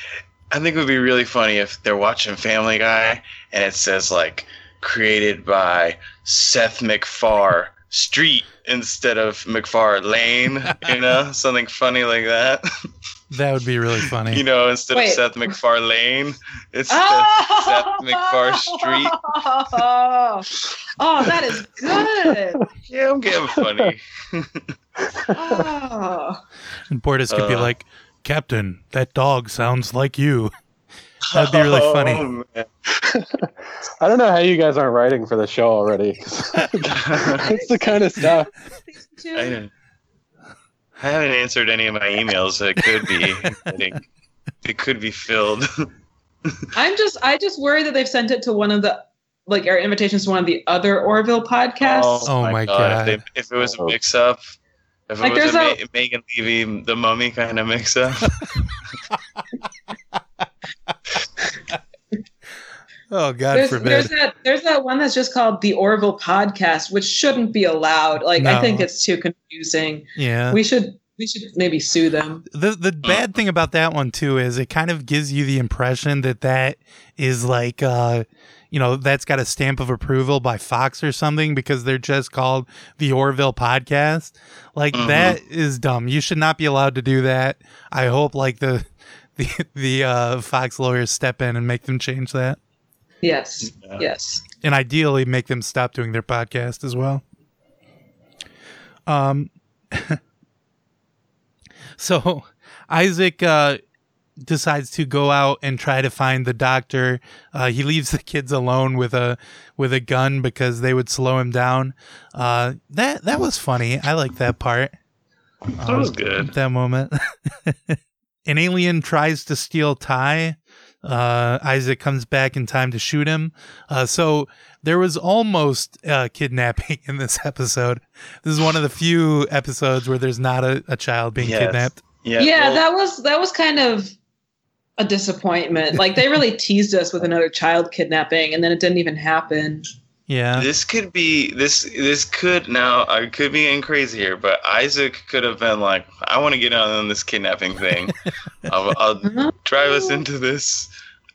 I think it would be really funny if they're watching Family Guy and it says like created by Seth MacFar Street instead of MacFar Lane, you know, (laughs) something funny like that. (laughs) that would be really (laughs) funny. you know, instead Wait. of Seth MacFar Lane, it's (laughs) Oh! Seth MacFar Street. Oh, (laughs) oh, that is good. Yeah, I'm getting funny. Oh. and Bortus could be Uh. like, Captain, that dog sounds like you. That'd be really funny. Oh. I don't know how you guys aren't writing for the show already. it's the kind of stuff. I, haven't answered any of my emails. It could be. (laughs) It could be filled. (laughs) I'm just I just worry that they've sent it to one of the like our invitations to one of the other Orville podcasts. Oh, oh my God. If, they- if it was a oh. mix-up, if it Like, was a, there's Ma- Megan Levy, the Mummy kind of mix-up. (laughs) Oh, God there's, forbid. there's that there's that one that's just called the Orville podcast, which shouldn't be allowed. Like I think it's too confusing. yeah. We should we should maybe sue them. the the bad thing about that one too is it kind of gives you the impression that that is like uh you know that's got a stamp of approval by Fox or something because they're just called the Orville podcast. Like Mhm. that is dumb. You should not be allowed to do that. I hope like the (laughs) the the uh Fox lawyers step in and make them change that. Yes. Yeah. Yes. And ideally make them stop doing their podcast as well. Um (laughs) so Isaac uh decides to go out and try to find the doctor. Uh, he leaves the kids alone with a with a gun because they would slow him down. Uh, that that was funny. I like that part. That was good. That moment, (laughs) an alien tries to steal Ty. Uh, Isaac comes back in time to shoot him. Uh, so there was almost uh, kidnapping (laughs) in this episode. This is one of the few episodes where there's not a, a child being Yes. kidnapped. Yeah, Yeah, well, that was that was kind of a disappointment. Like they really (laughs) teased us with another child kidnapping and then it didn't even happen. Yeah. This could be this. This could now. I could be getting crazy here, but Isaac could have been like, "I want to get on this kidnapping thing. (laughs) I'll, I'll drive us into this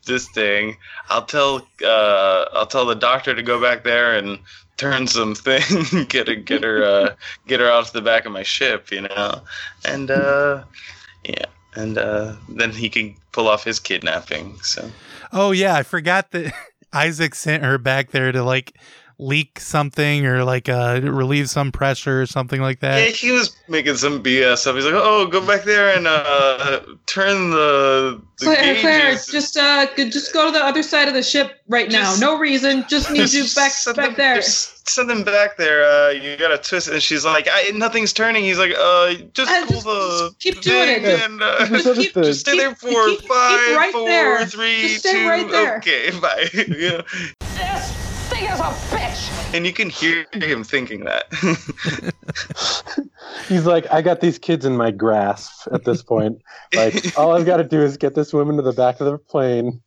this thing. I'll tell uh, I'll tell the doctor to go back there and turn some (laughs) thing, get her get her uh, get her off the back of my ship, you know, and uh, yeah, and uh, then he can pull off his kidnapping. So Oh yeah, I forgot that Isaac sent her back there to like leak something or like uh relieve some pressure or something like that. yeah, that. he was making some BS up. He's like, "Oh, go back there and uh, turn the, the Claire, Claire, just uh, just go to the other side of the ship right Just- now. No reason, just need you (laughs) back Send back them- there. Just send them back there. Uh, you gotta twist it. And she's like, I, nothing's turning. He's like, uh, just Uh, pull just- the just keep doing it. and uh, Just Just keep, just stay there for keep- keep right four, there. three, Just stay two, right there. Okay, (laughs) bye. you know, This is a bitch. and you can hear him thinking that. (laughs) He's like, I got these kids in my grasp at this point. Like, all I've got to do is get this woman to the back of the plane.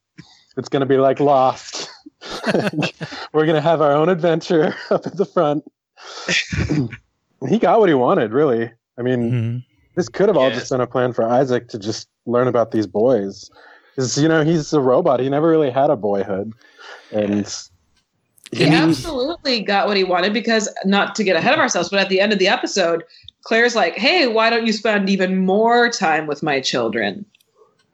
It's going to be like Lost. (laughs) We're gonna have our own adventure (laughs) up at the front. (clears throat) he got what he wanted, really. I mean, Mhm. this could have all Yes. just been a plan for Isaac to just learn about these boys. Because you know he's a robot. He never really had a boyhood, and He absolutely got what he wanted because not to get ahead of ourselves, but at the end of the episode, Claire's like, "Hey, why don't you spend even more time with my children?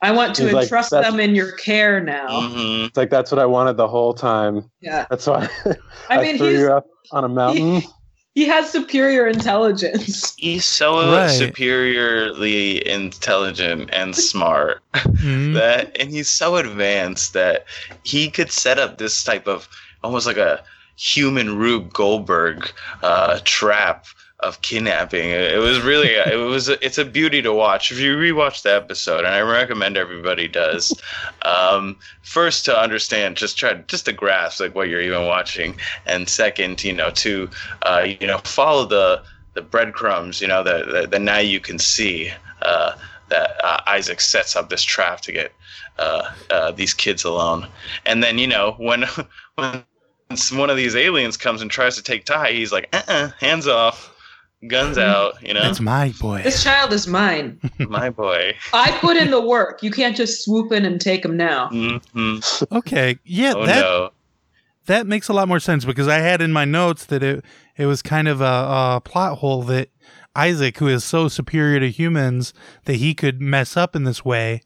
I want to He's like, entrust them in your care now." hmm it's like that's what I wanted the whole time. Yeah, That's why (laughs) I I, mean, threw he's you up on a mountain. he has superior intelligence. (laughs) He's so Right. superiorly intelligent and (laughs) smart Mhm. that, and he's so advanced that he could set up this type of almost like a human Rube Goldberg uh, trap of kidnapping. It was really, it was, it's a beauty to watch. If you rewatch the episode, and I recommend everybody does, (laughs) um, first to understand, just try, just to grasp like what you're even watching, and second, you know, to, uh, you know, follow the the breadcrumbs, you know, that that, that now you can see uh, that uh, Isaac sets up this trap to get uh, uh, these kids alone, and then you know when (laughs) when one of these aliens comes and tries to take Ty, he's like, uh-uh, hands off, guns (laughs) out, you know, That's my boy. This child is mine. (laughs) my boy. I put in the work. You can't just swoop in and take him now. hmm Okay, yeah, Oh that no. that makes a lot more sense because I had in my notes that it it was kind of a, a plot hole that Isaac, who is so superior to humans, that he could mess up in this way.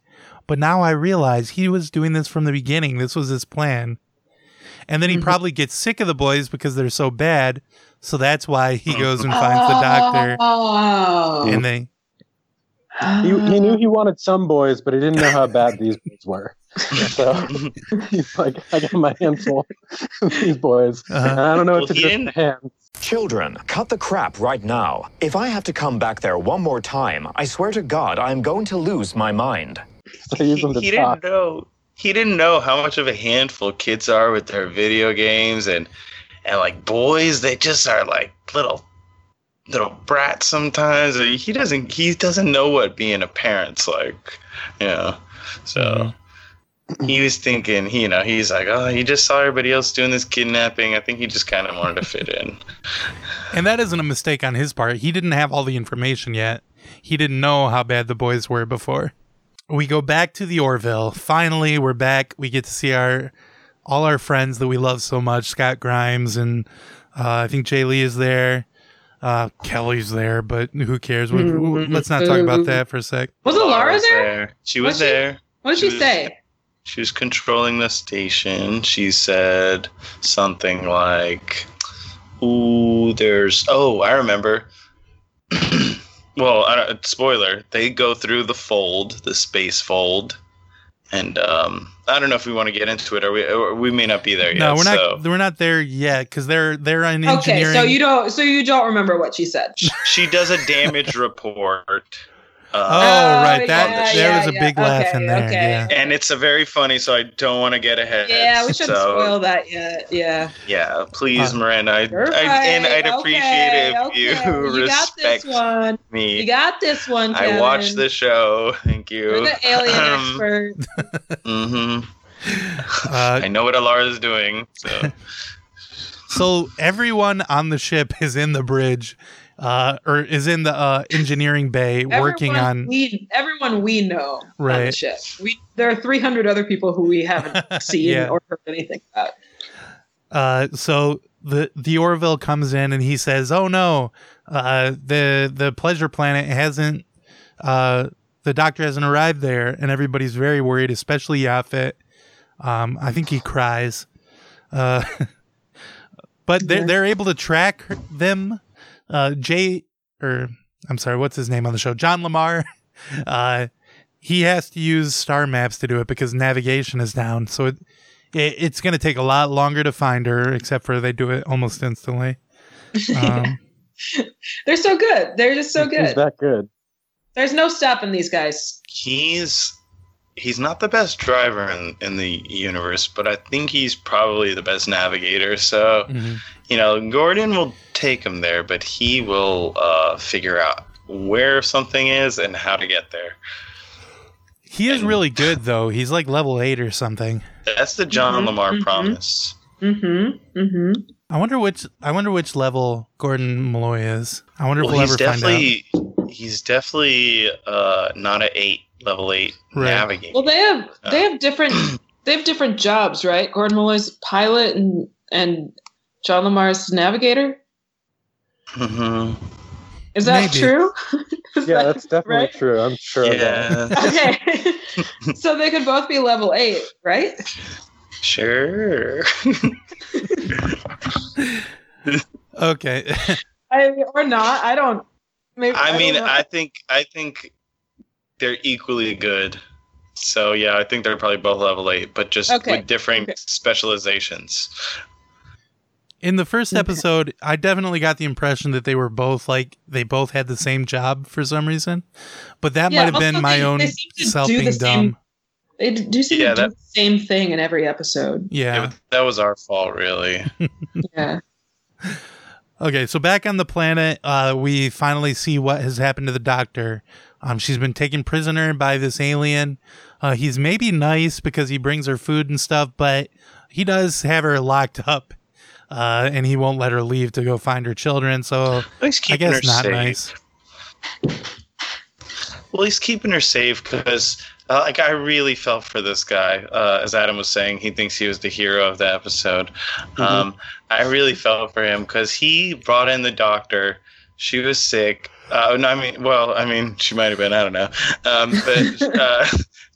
But now I realize he was doing this from the beginning. This was his plan. And then he probably gets sick of the boys because they're so bad. So that's why he goes and (laughs) finds the doctor. Oh. And they, he, he knew he wanted some boys, but he didn't know how bad these (laughs) boys were. So (laughs) he's like, I got my hands full with these boys. Uh-huh. And I don't know Well, what to do with didn't- hands. Children, cut the crap right now. If I have to come back there one more time, I swear to God, I'm going to lose my mind. So I he, he didn't know he didn't know how much of a handful kids are with their video games and and like boys they just are like little little brats sometimes he doesn't he doesn't know what being a parent's like you know so mm-hmm. he was thinking you know he's like oh he just saw everybody else doing this kidnapping i think he just kind of wanted to fit in (laughs) and that isn't a mistake on his part. He didn't have all the information yet. He didn't know how bad the boys were before. We go back to the Orville. Finally, we're back. We get to see our all our friends that we love so much. Scott Grimes and uh, I think J. Lee is there. Uh, Kelly's there, but who cares? We- we- let's not talk about that for a sec. Wasn't Laura was there? she was Was she? there What did she She was- say? she was controlling the station. She said something like, "Ooh, there's oh, I remember." (clears throat) well, I don't, spoiler: they go through the fold, the space fold, and um, I don't know if we want to get into it, or we or we may not be there yet. No, we're not. so We're not there yet because they're they're in engineering. Okay, so you don't so you don't remember what she said. she does a damage report. Oh, Uh, right. That yeah, there yeah, was a yeah. big laugh Okay, in there. okay. Yeah. and it's a very funny, so I don't want to get ahead. Yeah, we shouldn't so, spoil that yet. Yeah. Yeah, please, Uh, Miranda. I, You're I, and. I'd appreciate Okay, it if okay. you, You got respect this one. me. You got this one, Kevin. I watched the show. Thank you. You're the alien Um, expert. (laughs) hmm (laughs) Uh, I know what Alara is doing. So (laughs) So everyone on the ship is in the bridge, uh, or is in the uh, engineering bay working on. we everyone we know the Right. ship. We there are 300 other people who we haven't (laughs) seen Yeah. or heard anything about. Uh, so the the Orville comes in and he says, "Oh no, uh, the the pleasure planet hasn't. Uh, the doctor hasn't arrived there, and everybody's very worried, especially Yaphit. Um, I think he cries. Uh, (laughs) but they're they're able to track them. Uh, Jay, or I'm sorry, what's his name on the show? John LaMarr. (laughs) Uh, he has to use star maps to do it because navigation is down. So it, it it's going to take a lot longer to find her, except for they do it almost instantly. Um, (laughs) They're so good. They're just so He's good. that good. There's no stopping these guys. he's he's not the best driver in, in the universe, but I think he's probably the best navigator. So mhm. You know, Gordon will take him there, but he will uh, figure out where something is and how to get there. He is really good though. He's like level eight or something. That's the John Mhm, LaMarr mhm. promise. Mm-hmm. Mm-hmm. I wonder which. I wonder which level Gordon Malloy is. I wonder Well, if we'll he's ever find out. he's definitely uh, not a eight level eight Right. navigator. Well, they have they have different they have different jobs, right? Gordon Malloy's pilot and and John LaMarr's navigator. Mhm. Is that Maybe. true? (laughs) Is Yeah, that that's definitely right? true. I'm sure of that. Yeah, (laughs) Okay. (laughs) so they could both be level eight, right? sure. Okay. I, or not. I don't. Maybe, I mean, don't. I think I think they're equally good. So yeah, I think they're probably both level eight, but just Okay, with different okay. specializations. In the first episode, I definitely got the impression that they were both like they both had the same job for some reason, but that Yeah, might have been my they- own they seem self do the same- dumb. they do seem Yeah, to do the same thing in every episode. Yeah, Yeah. that was our fault, really. (laughs) Yeah. Okay, so back on the planet, uh, we finally see what has happened to the doctor. Um, she's been taken prisoner by this alien. Uh, he's maybe nice because he brings her food and stuff, but he does have her locked up, uh, and he won't let her leave to go find her children. So He's I guess her not safe. nice. Well, he's keeping her safe because, uh, like, I really felt for this guy. Uh, as Adam was saying, he thinks he was the hero of the episode. Um, I really felt for him because he brought in the doctor. She was sick. Uh, no, I mean, well, I mean, she might have been. I don't know. Um, but (laughs) uh,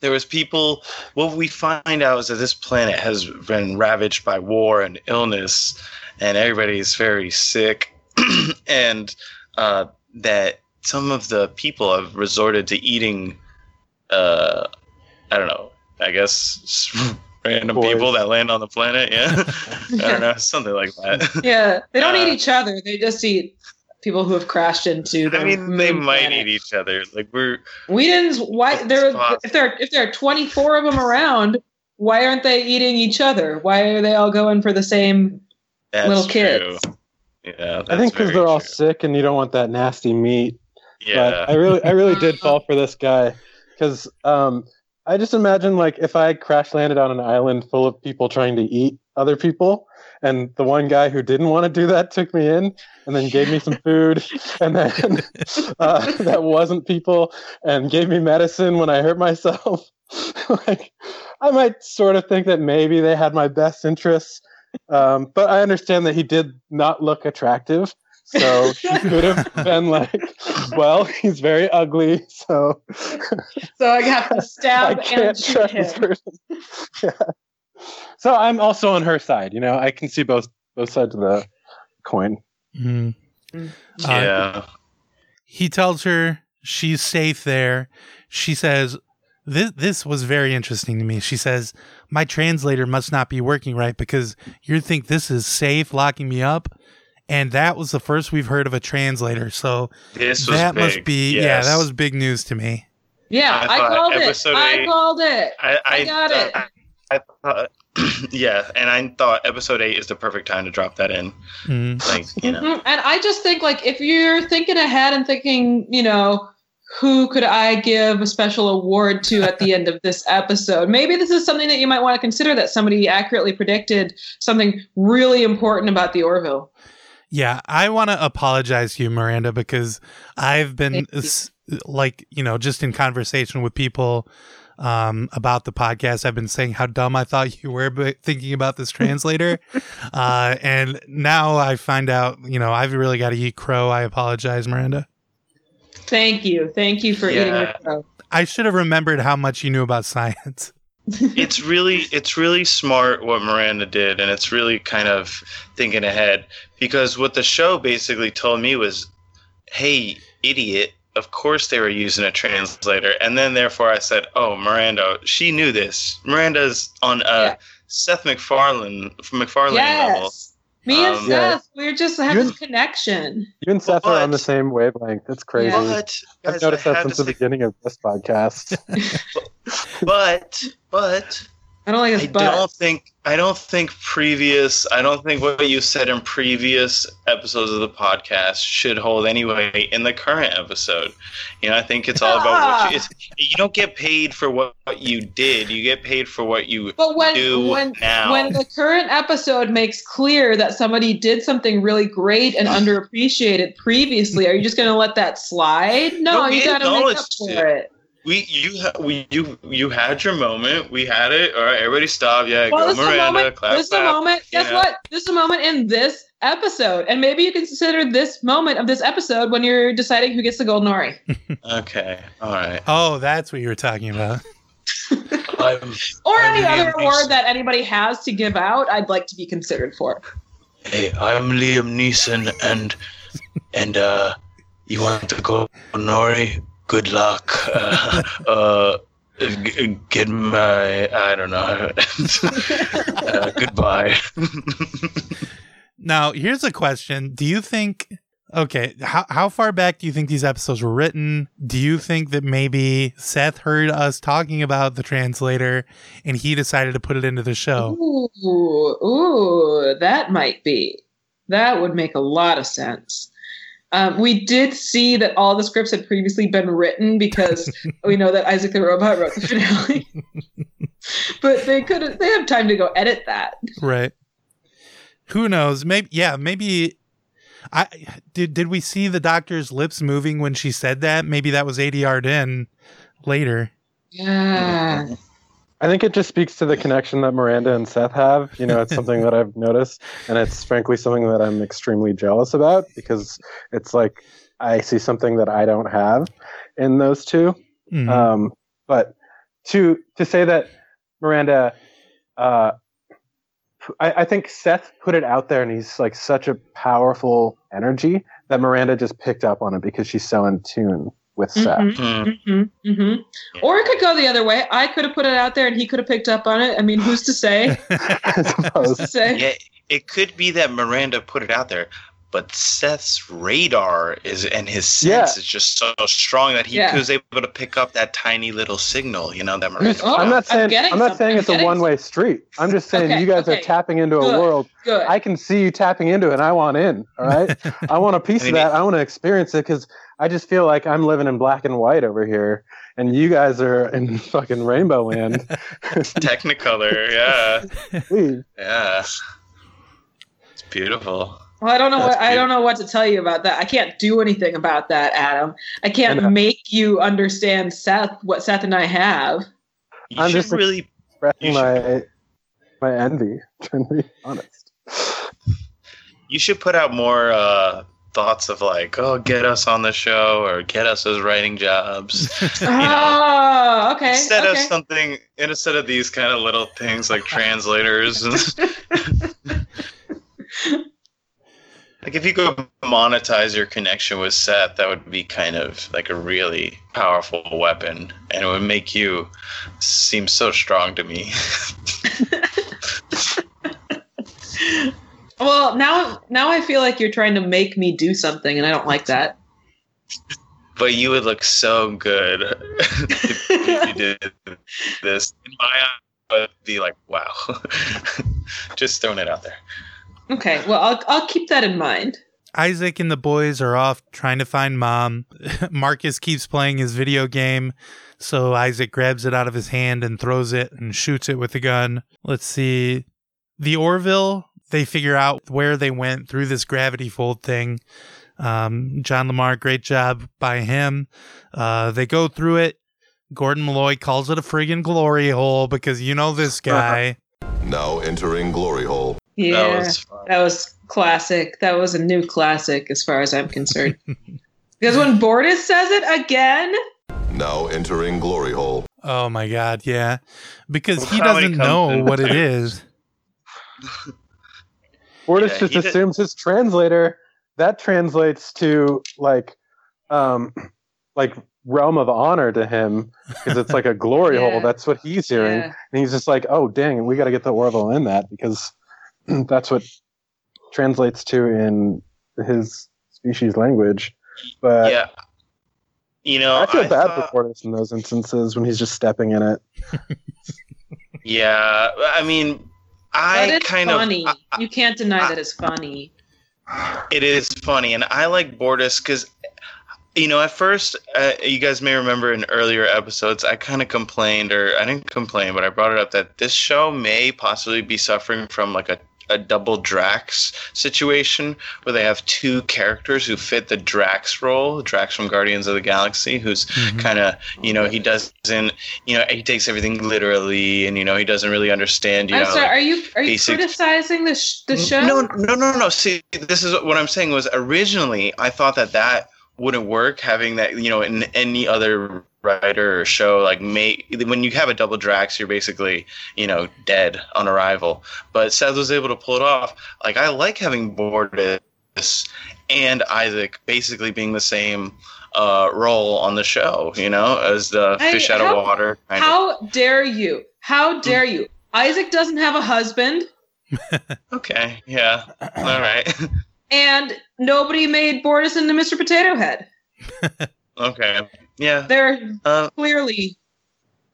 there was people. What we find out is that this planet has been ravaged by war and illness, and everybody's very sick, (clears throat) and uh, that some of the people have resorted to eating. Uh, I don't know. I guess (laughs) random Boys. people that land on the planet. Yeah, (laughs) I don't know, something like that. Yeah. They don't Uh, eat each other. They just eat people who have crashed into the I mean, they moon might planet. eat each other. Like we're Whedon's why It's there possible. if there if there are 24 of them around, why aren't they eating each other? Why are they all going for the same that's little true. kids? Yeah, that's I think because they're all sick and you don't want that nasty meat. Yeah, But I really, I really did (laughs) fall for this guy because um, I just imagine like if I crash landed on an island full of people trying to eat other people, and the one guy who didn't want to do that took me in and then gave me some food, (laughs) and then uh, that wasn't people, and gave me medicine when I hurt myself. (laughs) like, I might sort of think that maybe they had my best interests. Um, but I understand that he did not look attractive. So he could have (laughs) been like, well, he's very ugly, so So I have to I stab and can't shoot trust this him. person. yeah. So I'm also on her side. You know, I can see both both sides of the coin. Mm. Uh, yeah. he tells her she's safe there. She says, this, this was very interesting to me. She says, My translator must not be working right because you think this is safe locking me up. And that was the first we've heard of a translator. So This was that big. must be, yeah, that was big news to me. Yeah, I I, called it. episode I called it. I, I, I got it. I, I thought, (clears throat) yeah, and I thought episode eight is the perfect time to drop that in. Mhm. Like, you know, Mhm. And I just think like if you're thinking ahead and thinking, you know, who could I give a special award to at the end of this episode? Maybe this is something that you might want to consider that somebody accurately predicted something really important about the Orville. Yeah, I want to apologize to you, Miranda, because I've been you. like, you know, just in conversation with people um, about the podcast, I've been saying how dumb I thought you were but thinking about this translator. (laughs) uh, and now I find out, you know, I've really got to eat crow. I apologize, Miranda. Thank you. Thank you for eating Yeah. the crow. I should have remembered how much you knew about science. (laughs) it's really it's really smart what Miranda did, and it's really kind of thinking ahead because what the show basically told me was, "Hey, idiot." Of course they were using a translator, and then therefore I said, "Oh, Miranda, she knew this. Miranda's on a Yeah. Seth MacFarlane MacFarlane level." Yes. Me and Um, Yeah. Seth, we're just have this You- connection. You and Seth are on the same wavelength. It's crazy. Yeah. But I've guys, noticed I that since the say- beginning of this podcast. (laughs) but but I don't like his I butt. don't think I don't think previous I don't think what you said in previous episodes of the podcast should hold anyway in the current episode. You know, I think it's all about what you (laughs) it's, you don't get paid for what, what you did. You get paid for what you But when do when now. when the current episode makes clear that somebody did something really great and (laughs) underappreciated previously, are you just going to let that slide? No, you got to make up for it. We you we you you had your moment. We had it. All right, everybody stop. Yeah, Well, go this a Miranda. moment. clap, This is a clap. moment. Guess know. what? This is a moment in this episode, and maybe you can consider this moment of this episode when you're deciding who gets the golden ori. (laughs) Okay. All right. Oh, that's what you were talking about. (laughs) I'm, or I'm any other Liam award Neeson. that anybody has to give out. I'd like to be considered for. Hey, I'm Liam Neeson, and and uh, you want to go Nori? Good luck. Uh, (laughs) uh, g- get my I don't know. (laughs) uh, goodbye. Now, here's a question. Do you think okay, how how far back do you think these episodes were written? Do you think that maybe Seth heard us talking about the translator and he decided to put it into the show? Ooh, ooh, that might be. That would make a lot of sense. Um, we did see that all the scripts had previously been written because (laughs) we know that Isaac the Robot wrote the finale. (laughs) but they could they have time to go edit that. Right. Who knows? Maybe yeah, maybe I did did we see the doctor's lips moving when she said that? Maybe that was ADR'd in later. Yeah. I think it just speaks to the connection that Miranda and Seth have. You know, it's something that I've noticed, and it's frankly something that I'm extremely jealous about because it's like I see something that I don't have in those two. Mhm. Um, but to to say that Miranda, uh, I, I think Seth put it out there, and he's like such a powerful energy that Miranda just picked up on it because she's so in tune with Seth. Mhm, mhm, mhm. Or it could go the other way. I could have put it out there and he could have picked up on it. I mean, who's to say? (laughs) Who's to say? Yeah, it could be that Miranda put it out there, but Seth's radar is and his sense Yeah. is just so strong that he Yeah. was able to pick up that tiny little signal. You know that I'm, Miranda. just- Oh, I'm not I'm saying I'm not saying I'm it's a one way street. I'm just saying Okay, you guys okay. are tapping into Good. a world. Good. I can see you tapping into it, and I want in. All right, (laughs) I want a piece I mean, of that. I want to experience it because I just feel like I'm living in black and white over here, and you guys are in (laughs) fucking rainbow land. (laughs) Technicolor, yeah, (laughs) Please. yeah. It's beautiful. Well, I don't know That's what I don't know what to tell you about that. I can't do anything about that, Adam. I can't I make you understand Seth what Seth and I have. You I'm just really. Expressing You my my envy. Trying to be honest. You should put out more uh, thoughts of like, oh, get us on the show or get us as writing jobs. (laughs) you know, Oh, okay. instead of okay. something instead of these kind of little things like translators (laughs) (laughs) like if you could monetize your connection with Seth, that would be kind of like a really powerful weapon, and it would make you seem so strong to me. Well, now now I feel like you're trying to make me do something, and I don't like that. but you would look so good (laughs) if you did (laughs) this. In my eyes, I would be like, wow. (laughs) Just throwing it out there. Okay, well, I'll I'll keep that in mind. Isaac and the boys are off trying to find mom. Marcus keeps playing his video game, so Isaac grabs it out of his hand and throws it and shoots it with the gun. Let's see. The Orville, they figure out where they went through this gravity fold thing. Um, John LaMarr, great job by him. Uh, they go through it. Gordon Malloy calls it a friggin' glory hole because you know this (laughs) guy. Now entering Glory Hole. Yeah, That was that was classic. That was a new classic, as far as I'm concerned. (laughs) because when Bortus says it again, Now entering Glory Hole. Oh my god, yeah. Because Well, he doesn't comes know in? what it is. (laughs) Bortus Yeah, just he did- assumes his translator that translates to like um like realm of honor to him because it's like a glory (laughs) Yeah. hole that's what he's hearing Yeah. and he's just like oh dang we got to get the orville in that because (clears throat) that's what translates to in his species language but yeah. You know, i feel bad thought- for Bortus in those instances when he's just stepping in it (laughs) Yeah, I mean, But I it's kind funny. of I- you can't deny that it's funny. It is funny, and I like Bortus because, you know, at first, uh, you guys may remember in earlier episodes, I kind of complained, or I didn't complain, but I brought it up that this show may possibly be suffering from like a, a double Drax situation where they have two characters who fit the Drax role, Drax from Guardians of the Galaxy, who's mm-hmm. kind of, you know, he doesn't, you know, he takes everything literally, and you know, he doesn't really understand, you I'm know. sorry. like, Are you are you basic- criticizing the sh- the show? no, no, no, no. See, this is what I'm saying was originally I thought that that wouldn't work having that, you know, in any other writer or show like may when you have a double Drax, you're basically, you know, dead on arrival. But Seth was able to pull it off. Like I like having Bortus and Isaac basically being the same uh, role on the show, you know, as the I- fish out how- of water. kind of. How dare you? How dare you? Isaac doesn't have a husband, (laughs) Okay, yeah, all right, (laughs) and nobody made Bortus into Mr. Potato Head. (laughs) okay, yeah. They're Uh, clearly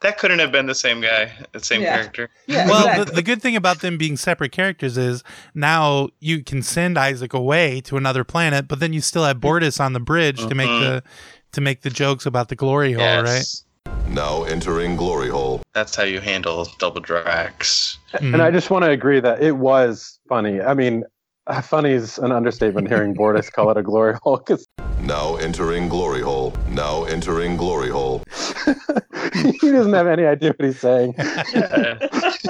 That couldn't have been the same guy, the same Yeah. character. yeah. well, exactly. the, the good thing about them being separate characters is now you can send Isaac away to another planet, but then you still have Bortus on the bridge to make Mhm. the to make the jokes about the glory hole, right? Now entering Glory Hole. That's how you handle double Drax. Mhm. And I just want to agree that it was funny. I mean, (laughs) funny is an understatement hearing Bortus call it a glory hole because (laughs) Now entering Glory Hole. Now entering Glory Hole. he doesn't have any idea what he's saying.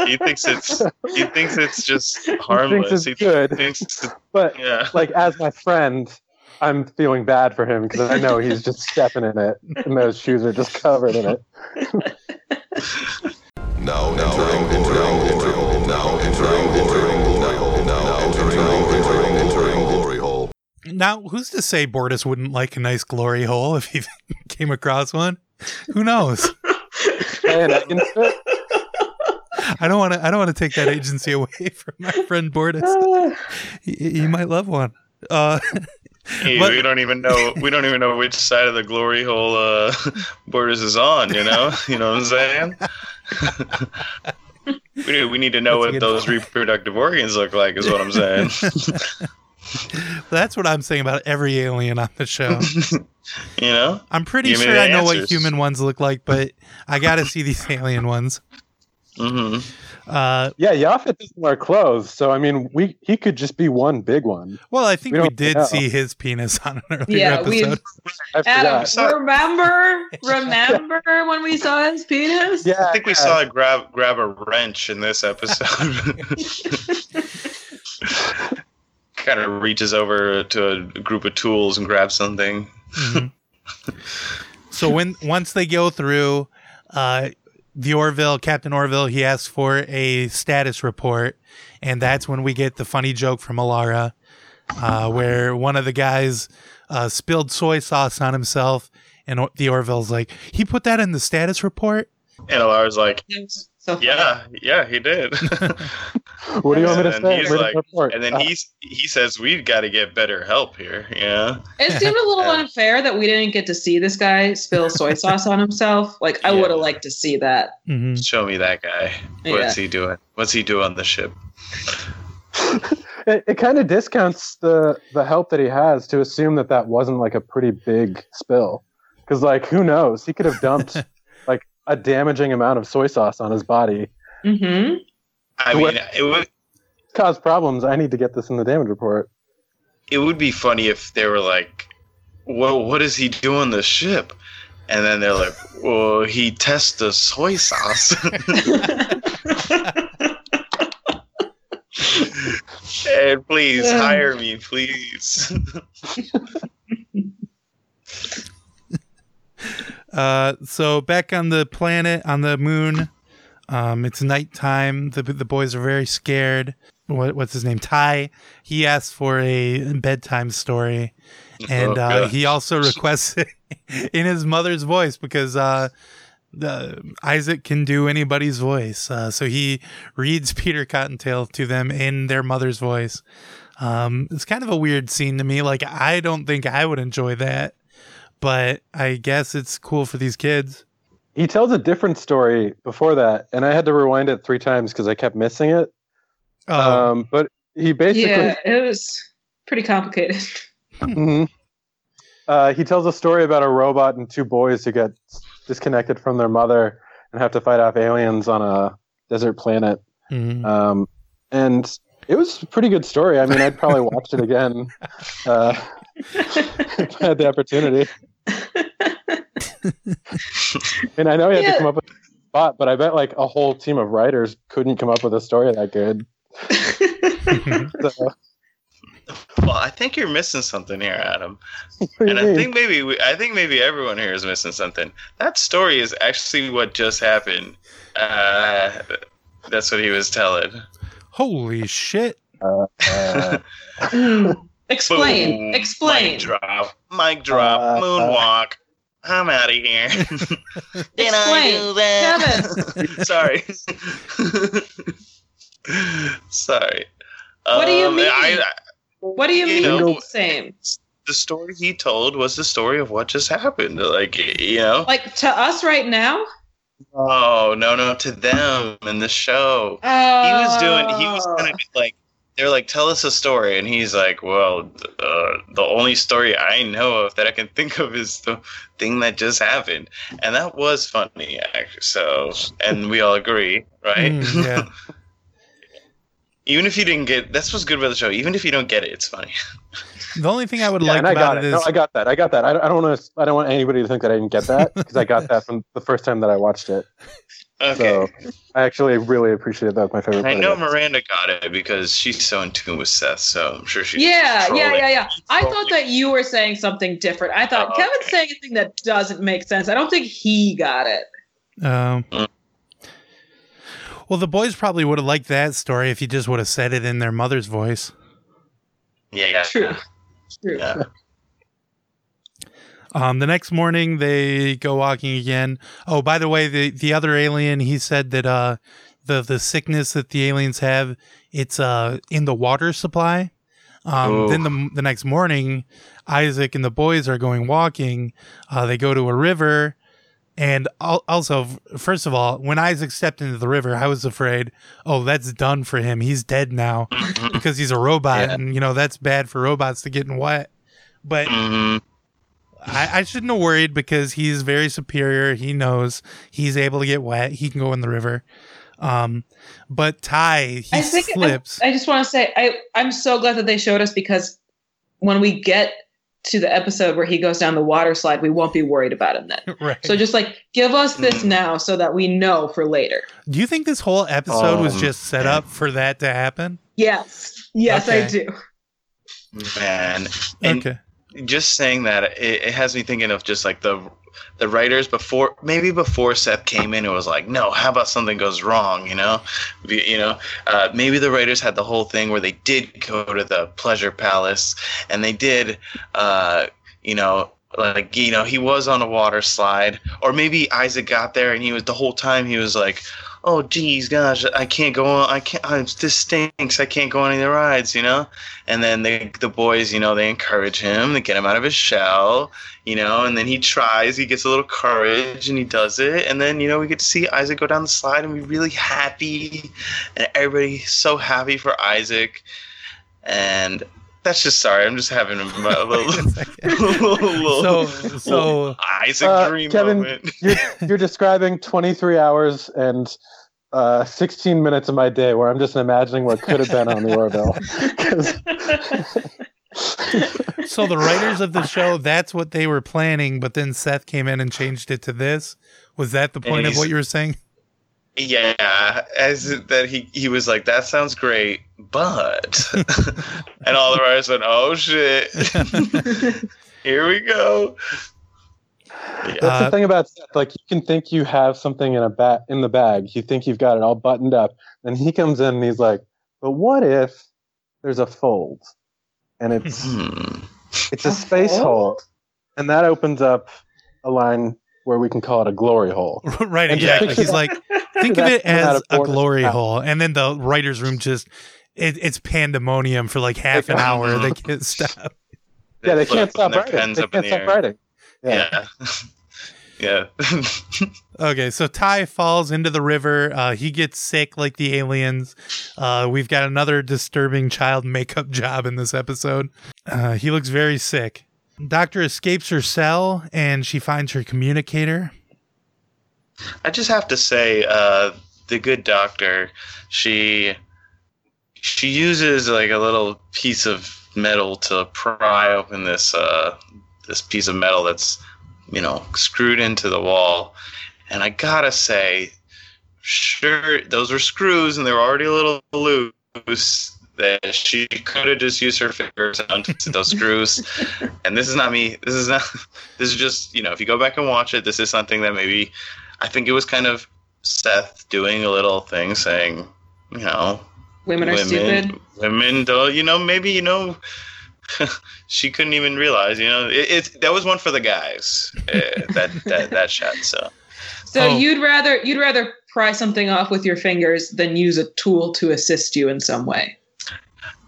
he thinks it's he thinks it's just harmless. He thinks it's good. thinks it's- But yeah. like as my friend, I'm feeling bad for him because I know he's just stepping in it, and those shoes are just covered in it. Now entering Glory Hole. Now entering Glory Hole. Now entering entering entering Glory Hole. Now, who's to say Bortus wouldn't like a nice glory hole if he (laughs) came across one? Who knows? I can fit. I don't want to. I don't want to take that agency away (laughs) from my friend Bortus. He, he might love one. Uh, (laughs) Hey, But- we don't even know we don't even know which side of the glory hole uh, Bortus is on. You know, you know what I'm saying. We, need, we need to know That's what those reproductive organs look like. Is what I'm saying. (laughs) that's what I'm saying about every alien on the show. (laughs) you know. I'm pretty Give sure I know what human ones look like, but I got to see these (laughs) alien ones. hmm Uh, Yeah, Yaphit doesn't wear clothes, so I mean, we he could just be one big one. well, I think We we, did know. see his penis on an earlier Yeah, we- episode. I (laughs) Adam, forgot. remember? (laughs) Remember when we saw his penis? Yeah, I think we yeah. saw it grab grab a wrench in this episode. (laughs) kind of reaches over to a group of tools and grabs something. Mhm. so when once they go through, uh, the Orville, Captain Orville, he asks for a status report, and that's when we get the funny joke from Alara, uh, where one of the guys uh, spilled soy sauce on himself, and the Orville's like, "He put that in the status report." And Alara's like, So funny. "Yeah, yeah, he did." (laughs) What do you want me to And say? he's like- and then Uh, he's he says, "We've got to get better help here." Yeah, It seemed a little (laughs) Yeah. unfair that we didn't get to see this guy spill soy (laughs) sauce on himself. Like I Yeah. would have liked to see that. hmm show me that guy. What's he doing? What's he doing on the ship? it, it kind of discounts the the help that he has to assume that that wasn't like a pretty big spill because like who knows he could have dumped like a damaging amount of soy sauce on his body Mm-hmm. I mean, it would cause problems i need to get this in the damage report it would be funny if they were like, "Well, what does he do on the ship?" And then they're like, "Well, he tests the soy sauce." (laughs) and please hire me, please. (laughs) Uh, so back on the planet, on the moon, um, it's nighttime. The the boys are very scared. What, what's his name? Ty. He asks for a bedtime story, (laughs) and Oh, uh, he also requests it (laughs) in his mother's voice because uh, the Isaac can do anybody's voice. Uh, so he reads (laughs) Peter Cottontail to them in their mother's voice. Um, it's kind of a weird scene to me. Like I don't think I would enjoy that, but I guess it's cool for these kids. he tells a different story before that, and I had to rewind it three times because I kept missing it. Oh, Um, but he basically Yeah, it was pretty complicated. (laughs) Mhm. Uh, he tells a story about a robot and two boys who get disconnected from their mother and have to fight off aliens on a desert planet. mhm. Um, and it was a pretty good story. I mean, I'd probably watch it again uh, (laughs) if I had the opportunity. (laughs) and I know he had Yeah. to come up with a spot, but I bet like a whole team of writers couldn't come up with a story that good. (laughs) So, Well, I think you're missing something here, Adam. (laughs) what do you And I think maybe we, I think maybe everyone here is missing something. That story is actually what just happened. Uh, that's what he was telling. Holy shit! Uh, Mm. Explain. Boom. Explain. Mic drop. Mic drop. Uh, moonwalk. I'm out of here. (laughs) Did I do that? (laughs) Sorry. (laughs) Sorry. What do you Um, mean? I, What do you You mean know- the same? the story he told was the story of what just happened. Like, you know? Like to us right now? Oh, no, no, to them in the show. Oh. He was doing, he was kind of like, they're like, tell us a story. And he's like, well, uh, the only story I know of that I can think of is the thing that just happened. And that was funny, actually. So, and we all agree, right? Mm, yeah. (laughs) Even if you didn't get, that's what's good about the show. Even if you don't get it, it's funny. The only thing I would Yeah, like and I about got it it. is No, I got that. I got that. I don't, I don't want to. I don't want anybody to think that I didn't get that because I got that from the first time that I watched it. (laughs) Okay. So I actually really appreciated that. My favorite. And I know of. Miranda got it because she's so in tune with Seth, so I'm sure she's Yeah, yeah, trolling. yeah, yeah. I thought that you were saying something different. I thought Oh, Kevin's okay. saying a thing that doesn't make sense. I don't think he got it. Um, Mm. well, the boys probably would have liked that story if you just would have said it in their mother's voice. Yeah, yeah. True. True. Yeah. Um, the next morning they go walking again. Oh, by the way, the the other alien he said that uh the the sickness that the aliens have it's uh in the water supply. Um, Oh. then the the next morning, Isaac and the boys are going walking. Uh, they go to a river, and also, first of all, when Isaac stepped into the river, I was afraid, oh, that's done for him. He's dead now because he's a robot, Yeah. and you know that's bad for robots to get in wet. But hmm I, I shouldn't have worried because he's very superior. He knows he's able to get wet. He can go in the river. Um, but Ty, he I think slips. I, I just want to say I I'm so glad that they showed us because when we get to the episode where he goes down the water slide, we won't be worried about him then. (laughs) right. So just like give us this Mm. now so that we know for later. Do you think this whole episode was Um, just set up (clears throat) for that to happen? Yes. Yes, I do. Man, and okay. Just saying that it, it has me thinking of just like the the writers before maybe before Seth came in it was like no how about something goes wrong you know? You know? Uh, maybe the writers had the whole thing where they did go to the pleasure palace and they did uh, you know like you know he was on a water slide or maybe Isaac got there and he was the whole time he was like oh geez gosh I can't go on I can't I, this stinks I can't go on any of the rides you know and then they, the boys, you know, they encourage him, they get him out of his shell, you know, and then he tries, he gets a little courage and he does it. And then, you know, we get to see Isaac go down the slide and be really happy. And everybody's so happy for Isaac. And that's just sorry, I'm just having a, a (laughs) (laughs) little, little, So, so Isaac Uh, dream Kevin, moment. (laughs) you're, you're describing 23 hours and uh, 16 minutes of my day where I'm just imagining what could have been on the Orville. so the writers of the show, that's what they were planning, but then Seth came in and changed it to this. Was that the point of what you were saying? Yeah, as that he he was like, that sounds great, but (laughs) (laughs) and all the writers went, oh shit, (laughs) here we go. That's Uh, the thing about Seth. Like you can think you have something in a bat in the bag. You think you've got it all buttoned up. Then he comes in and he's like, "But what if there's a fold, and it's Hmm. it's a A space fold? hole, and that opens up a line where we can call it a glory hole." right, And exactly. He's like, (laughs) think of it as a glory mouth. hole, and then the writers' room just it, it's pandemonium for like half an hour. They can't stop. (laughs) Yeah, they flip can't stop writing. They can't the stop writing. Yeah. Yeah. (laughs) Yeah. Okay, so Ty falls into the river. Uh, he gets sick like the aliens. Uh, we've got another disturbing child makeup job in this episode. Uh, he looks very sick. Doctor escapes her cell and she finds her communicator. I just have to say, uh, the good doctor, she she uses like a little piece of metal to pry open this uh, this piece of metal that's you know screwed into the wall, and I gotta say, sure those were screws and they were already a little loose. That she could have just used her fingers and untwisted those (laughs) screws. And this is not me. This is not. (laughs) This is just you know. If you go back and watch it, this is something that maybe I think it was kind of Seth doing a little thing saying, you know, Women are stupid. Women don't, you know, maybe, you know, (laughs) she couldn't even realize, you know, it, it that was one for the guys, uh, that, that, that (laughs) shot. So, So Oh. you'd rather you'd rather pry something off with your fingers than use a tool to assist you in some way.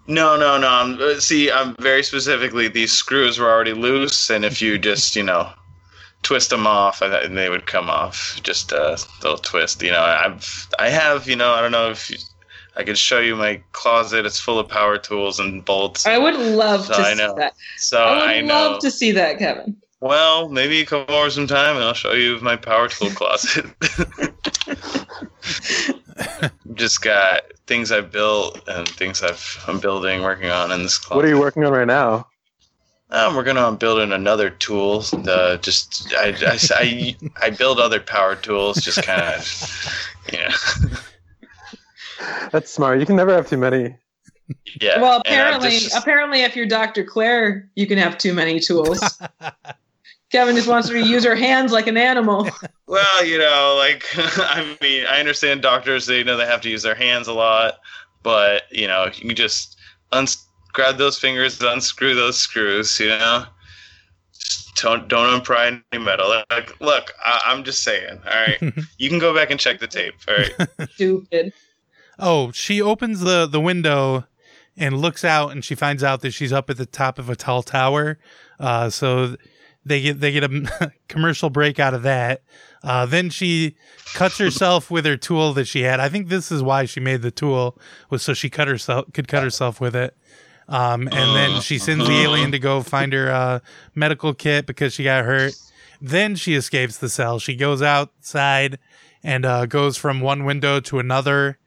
no, no, no. I'm, uh, see, I'm very specifically, these screws were already loose. And if you just, you know, twist them off and they would come off just a little twist, you know, I've, I have, you know, I don't know if you, I could show you my closet. It's full of power tools and bolts. I would love So to I see that. So I would I know. love to see that, Kevin. Well, maybe you come over sometime and I'll show you my power tool (laughs) closet. (laughs) Just got things I've built and things I've I'm building, working on in this closet. What are you working on right now? Um, I'm working on building another tool. The just I, I, I, I build other power tools. Just kind of yeah That's smart. You can never have too many. yeah. well, apparently, just- apparently, if you're Dr. Claire, you can have too many tools. Kevin just wants her to use her hands like an animal. Well, you know, like (laughs) I mean, I understand doctors. They know they have to use their hands a lot, but you know, you can just uns- grab those fingers, unscrew those screws. You know, just don't don't unpry any metal. Like, look, I, I'm just saying. All right, (laughs) you can go back and check the tape. All right. (laughs) Stupid. Oh, she opens the the window and looks out, and she finds out that she's up at the top of a tall tower. Uh, so they get they get a (laughs) commercial break out of that. Uh, then she cuts herself with her tool that she had. I think this is why she made the tool was so she cut herself could cut herself with it. Um, and then she sends the alien to go find her uh, medical kit because she got hurt. Then she escapes the cell. She goes outside and uh, goes from one window to another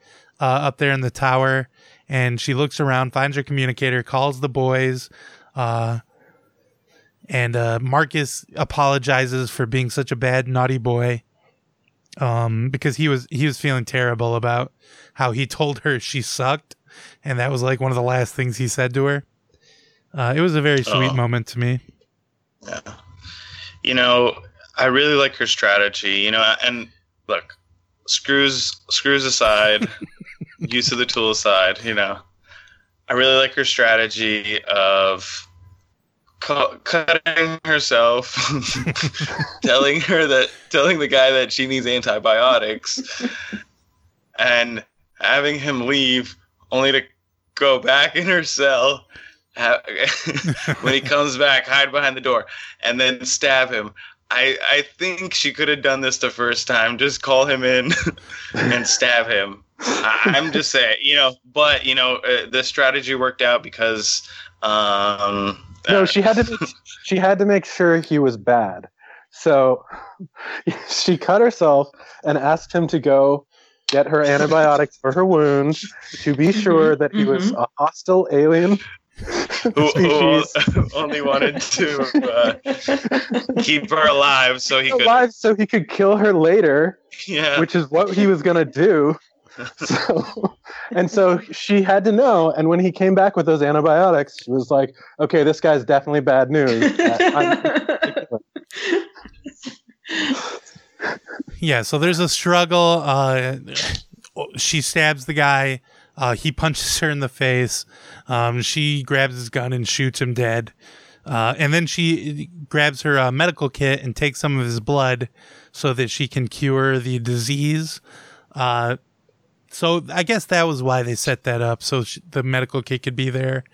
uh, up there in the tower. And she looks around, finds her communicator, calls the boys. Uh, and uh, Marcus apologizes for being such a bad, naughty boy. Um, because he was he was feeling terrible about how he told her she sucked, and that was like one of the last things he said to her. Uh, it was a very sweet Oh. moment to me. Yeah. You know, I really like her strategy. You know, and look, screws screws aside, (laughs) use of the tool aside. You know, I really like her strategy of cu- cutting herself, (laughs) telling her that telling the guy that she needs antibiotics, (laughs) and having him leave only to go back in her cell (laughs) when he (laughs) comes back, hide behind the door, and then stab him. I, I think she could have done this the first time. Just call him in (laughs) and stab him. I, I'm just saying, you know. But you know, uh, the strategy worked out because um, No, she had to. Make, she had to make sure he was bad. So she cut herself and asked him to go get her antibiotics for her wounds to be sure that he was a hostile alien who, (laughs) who only wanted to uh, keep her alive so he could. alive, so he could kill her later, Yeah. which is what he was gonna do. (laughs) So, and so she had to know. And when he came back with those antibiotics, she was like, "Okay, this guy's definitely bad news." (laughs) Yeah, so there's a struggle. Uh, she stabs the guy. Uh, he punches her in the face. Um, she grabs his gun and shoots him dead. Uh, and then she grabs her uh, medical kit and takes some of his blood so that she can cure the disease. Uh, so I guess that was why they set that up so sh the medical kit could be there.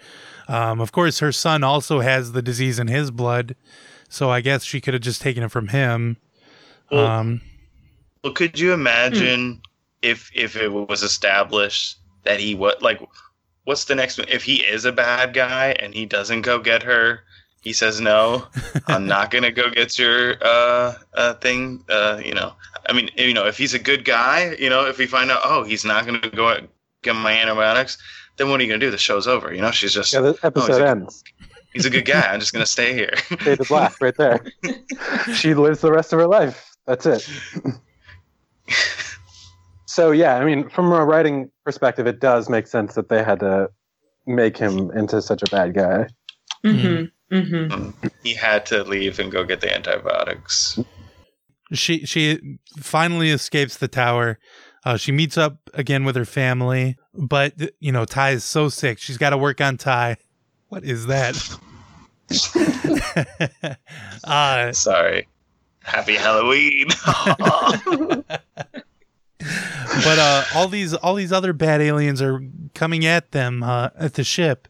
Um, of course, her son also has the disease in his blood, so I guess she could have just taken it from him. Well, Um, Well, could you imagine if if it was established that he what like what's the next one? If he is a bad guy and he doesn't go get her, he says no, (laughs) I'm not gonna go get your uh, uh thing. Uh, you know, I mean, you know, if he's a good guy, you know, if we find out, oh, he's not gonna go get my antibiotics, then what are you gonna do? The show's over. You know, she's just Yeah, the oh, episode he's, a, ends. he's a good guy. I'm just gonna (laughs) stay here. Fade to black right there. (laughs) she lives the rest of her life. That's it. so yeah, I mean, from a writing perspective, it does make sense that they had to make him into such a bad guy. Mm-hmm. Mm-hmm. he had to leave and go get the antibiotics. she she finally escapes the tower. Uh, she meets up again with her family, but you know Ty is so sick. She's got to work on Ty. What is that? (laughs) (laughs) uh, Sorry. Happy Halloween. (laughs) (laughs) but uh, all these all these other bad aliens are coming at them uh, at the ship.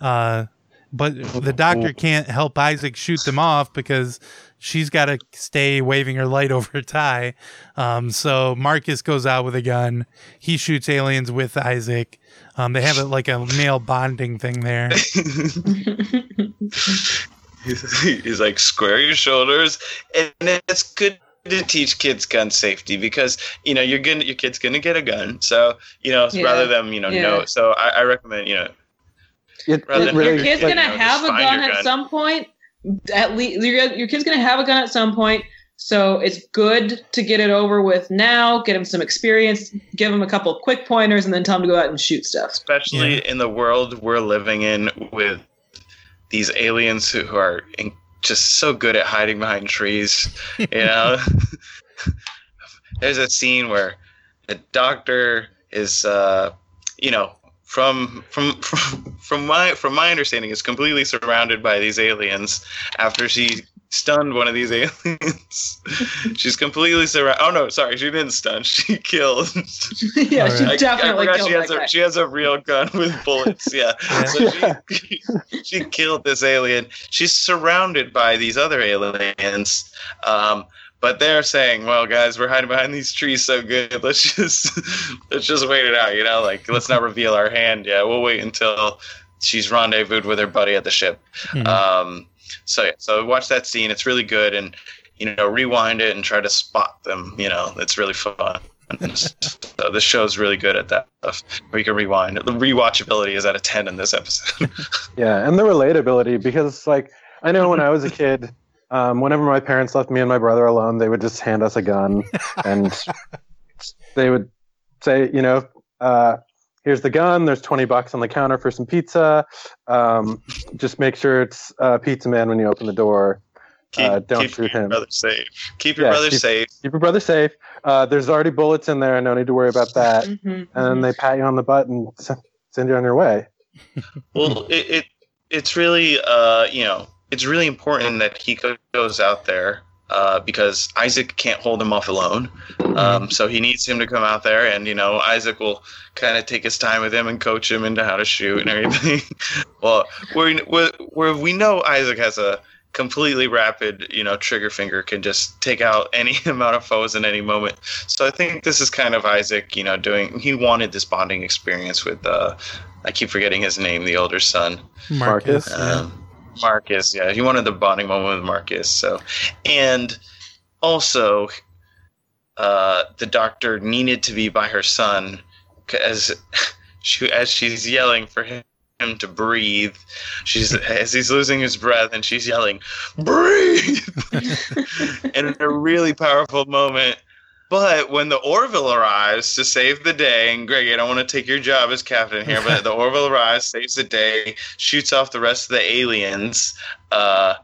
Uh, but the doctor can't help Isaac shoot them off because she's got to stay waving her light (laughs) over Ty. Um, so Marcus goes out with a gun. He shoots aliens with Isaac. Um, they have a, like a male bonding thing there. He's, (laughs) he's like, square your shoulders. And it's good to teach kids gun safety because, you know, you're gonna, your kid's going to get a gun. So, you know, Yeah. rather than, you know, Yeah. no. So I, I recommend, you know, It, Rather it than really, your kid's like, gonna you know, have a find gun at gun. some point. At least your, your kid's gonna have a gun at some point. So it's good to get it over with now. Get him some experience. Give him a couple quick pointers, and then tell him to go out and shoot stuff. especially Yeah. in the world we're living in with these aliens who, who are in, just so good at hiding behind trees. You know, (laughs) (laughs) there's a scene where a doctor is, uh, you know, from from from (laughs) from my from my understanding, is completely surrounded by these aliens after she stunned one of these aliens. (laughs) She's completely surrounded. Oh no, sorry, she didn't stun. (laughs) She killed. (laughs) yeah, All she right. definitely I, I killed forgot she has guy. a she has a real gun with bullets. Yeah. Yeah. So she she killed this alien. She's surrounded by these other aliens. Um, but they're saying, "Well, guys, we're hiding behind these trees so good. Let's just let's just wait it out. You know, like let's not reveal our hand Yeah, We'll wait until she's rendezvoused with her buddy at the ship." Mhm. Um, so yeah, so watch that scene. It's really good, and you know, rewind it and try to spot them. You know, it's really fun. so this show's really good at that stuff. Where you can rewind. The rewatchability is at a ten in this episode. (laughs) yeah, and the relatability because like I know when I was a kid, um, whenever my parents left me and my brother alone, they would just hand us a gun and (laughs) they would say, you know, uh, here's the gun. There's 20 bucks on the counter for some pizza. Um, just make sure it's uh, Pizza Man when you open the door. keep, Uh, don't keep shoot your him. brother safe. Keep your Yeah, brother keep- safe. Keep your brother safe. Uh, there's already bullets in there. No need to worry about that. Mhm, And then they pat you on the butt and send you on your way. (laughs) Well, it, it it's really uh you know it's really important that he goes out there uh, because Isaac can't hold him off alone. Um, so he needs him to come out there, and you know Isaac will kind of take his time with him and coach him into how to shoot and everything. (laughs) well, where, where where we know Isaac has a completely rapid, you know, trigger finger can just take out (laughs) any amount of foes in any moment. So I think this is kind of Isaac, you know, doing. He wanted this bonding experience with. Uh, I keep forgetting his name, the older son. Marcus. Marcus? yeah. Marcus, yeah, he wanted the bonding moment with Marcus. So, and also, uh, the doctor needed to be by her son as (laughs) she as she's yelling for him him to breathe. She's as he's losing his breath, and she's yelling, "Breathe!" (laughs) And in a really powerful moment. But when the Orville arrives to save the day, and Greg, I don't want to take your job as captain here, but the (laughs) Orville arrives, saves the day, shoots off the rest of the aliens. Uh,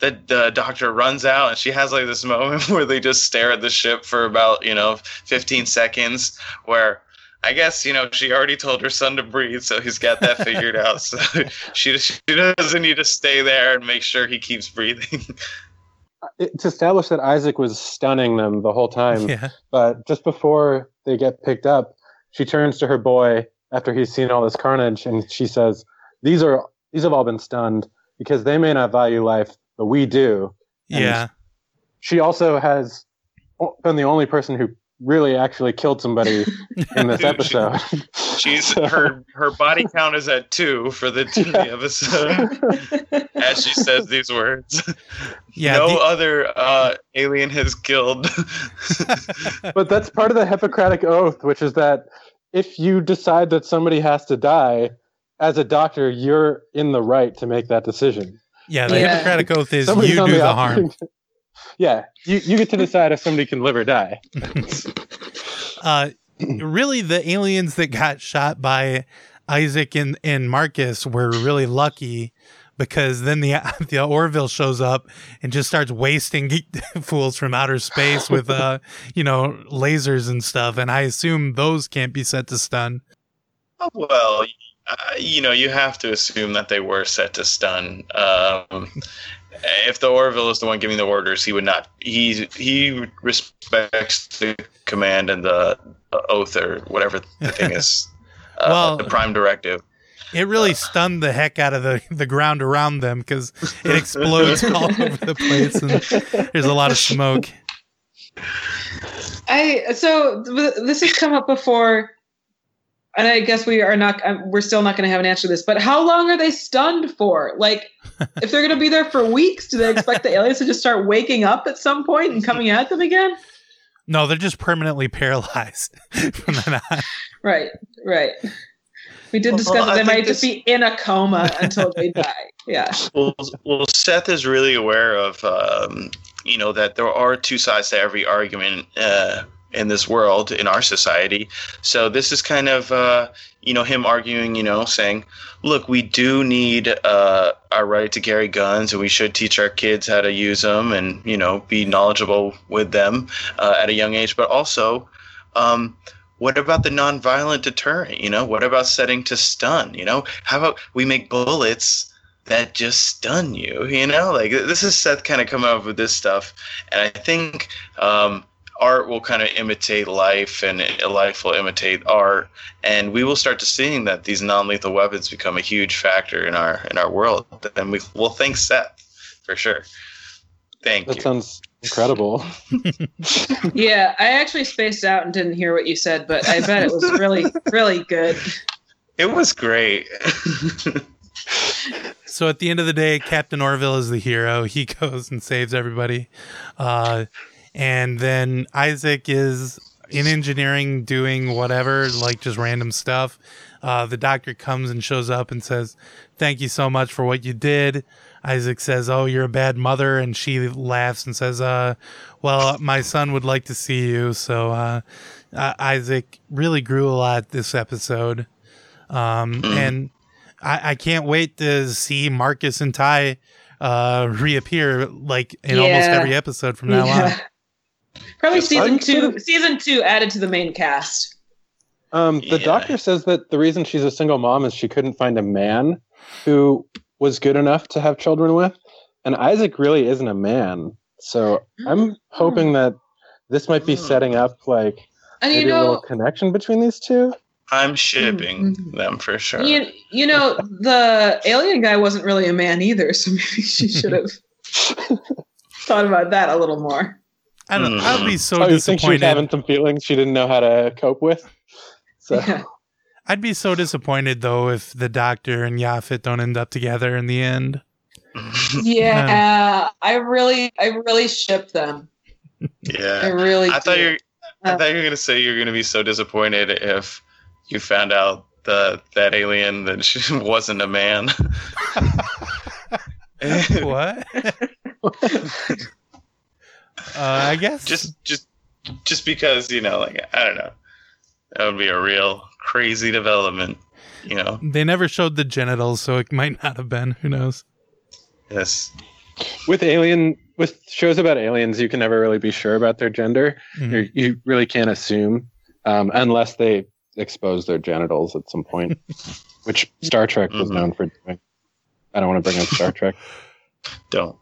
the the doctor runs out, and she has like this moment (laughs) where they just stare at the ship for about you know 15 seconds, where I guess you know she already told her son to breathe, so he's got that figured out. So (laughs) she she doesn't need to stay there and make sure he keeps breathing. It's established that Isaac was stunning them the whole time. (laughs) Yeah. But just before they get picked up, she turns to her boy after he's seen all this carnage, and she says, "These are these have all been stunned because they may not value life, but we do." And Yeah. She also has been the only person who really actually killed somebody (laughs) in this Dude, she- episode. She's (laughs) So- her her body count is at two for the Disney episode (laughs) as she says these words. Yeah, no the- other uh, alien has killed. but that's part of the Hippocratic Oath, which is that if you decide that somebody has to die, as a doctor, you're in the right to make that decision. Yeah, the Yeah. Hippocratic Oath is Somebody's you do the opposite- harm. Yeah, you, you get to decide if somebody can live or die. (laughs) Uh, really, the aliens that got shot by Isaac and, and Marcus were really lucky because then the (laughs) the Orville shows up and just starts wasting (laughs) fools from outer space with uh you know lasers and stuff, and I assume those can't be set to stun. well, uh, you know, you have to assume that they were set to stun. Um, if the Orville is the one giving the orders, he would not. He he respects the command and the uh, oath or whatever the thing is. (laughs) Uh, Well- the prime directive. It really stunned the heck out of the, the ground around them because it explodes (laughs) all over the place and there's a lot of smoke. I so th- this has come up before, and I guess we are not. um, We're still not going to have an answer to this. But how long are they stunned for? Like, (laughs) if they're going to be there for weeks, do they expect the aliens to just start waking up at some point and coming at them again? No, they're just permanently paralyzed (laughs) from then on. Right, right. We did Well, discuss that they think might just be in a coma until they die. Yeah. Well, well, Seth is really aware of, um, you know, that there are two sides to every argument uh, in this world, in our society. So this is kind of, uh, you know, him arguing, you know, saying, look, we do need uh, our right to carry guns, and we should teach our kids how to use them, and you know, be knowledgeable with them uh, at a young age. But also, um, what about the nonviolent deterrent? You know, what about setting to stun? You know, how about we make bullets that just stun you? You know, like this is Seth kind of coming up with this stuff, and I think um, art will kind of imitate life, and life will imitate art, and we will start to seeing that these non-lethal weapons become a huge factor in our in our world. And we will thank Seth for sure. Thank you. That you. sounds incredible. (laughs) Yeah, I actually spaced out and didn't hear what you said, but I bet it was really, really good. It was great. So at the end of the day, Captain Orville is the hero. He goes and saves everybody. Uh, and then Isaac is in engineering doing whatever, like just random stuff. Uh, the doctor comes and shows up and says, Thank you so much for what you did. Isaac says, Oh, you're a bad mother. And she laughs and says, uh, Well, my son would like to see you. So uh, Isaac really grew a lot this episode. Um, and I, I can't wait to see Marcus and Ty uh, reappear like in almost every episode from now on. (laughs) Yeah. Probably Are season you two. kidding? Season two added to the main cast. Um, the Yeah. doctor says that the reason she's a single mom is she couldn't find a man who was good enough to have children with. And Isaac really isn't a man. So I'm hoping that this might be setting up like And maybe you a little connection between these two. I'm shipping Mhm. them for sure. you, you know, (laughs) the alien guy wasn't really a man either, so maybe she should have (laughs) thought about that a little more. I don't. I'd be so oh, you think she was having some feelings she didn't know how to cope with? So Yeah. I'd be so disappointed though if the Doctor and Yaphit don't end up together in the end. Yeah, I really, I really ship them. Yeah, I yeah. really. I thought do. you I Uh, thought you were gonna say you're gonna be so disappointed if you found out the that alien that she (laughs) wasn't a man. (laughs) (laughs) what? Uh, I guess just just just because, you know, like I don't know. That would be a real crazy development, you know. they never showed the genitals, so it might not have been. Who knows? Yes. with alien with shows about aliens, you can never really be sure about their gender. Mhm. You're- really can't assume um, unless they expose their genitals at some point, (laughs) which Star Trek was Mhm. known for doing. I don't want to bring up Star Trek. (laughs) Don't.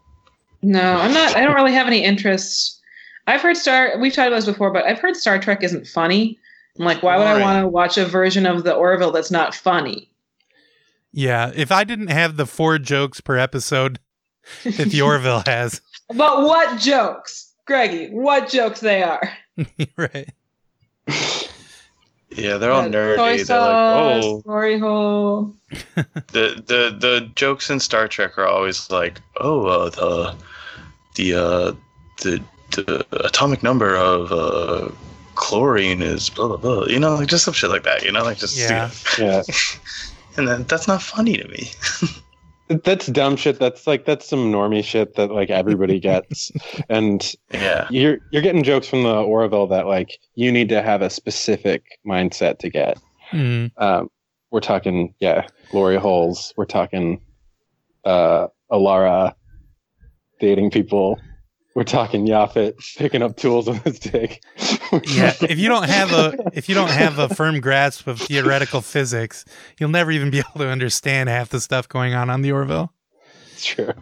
No, I'm not. I don't really have any interest. I've heard Star. We've talked about this before, but I've heard Star Trek isn't funny. I'm like, why would I want to watch a version of the Orville that's not funny? Yeah, if I didn't have the four jokes per episode that the Orville (laughs) has, But what jokes? Greggy, what jokes they are. (laughs) right. Yeah, they're all nerdy. Soy They're sauce, like, oh, glory hole. (laughs) the the the jokes in Star Trek are always like, oh, uh, the the uh, the the atomic number of uh, chlorine is blah blah blah. You know, like just some shit like that. You know, like just Yeah. Yeah. (laughs) and then that's not funny to me. That's dumb shit. That's like that's some normie shit that like everybody (laughs) gets. and yeah, you're you're getting jokes from the Orville that like you need to have a specific mindset to get. Mm. Um, we're talking, yeah, glory holes. We're talking, uh, Alara dating people. We're talking Yaphit picking up tools on his dick. (laughs) Yeah, if you don't have a if you don't have a firm grasp of theoretical physics, you'll never even be able to understand half the stuff going on on the Orville. Sure.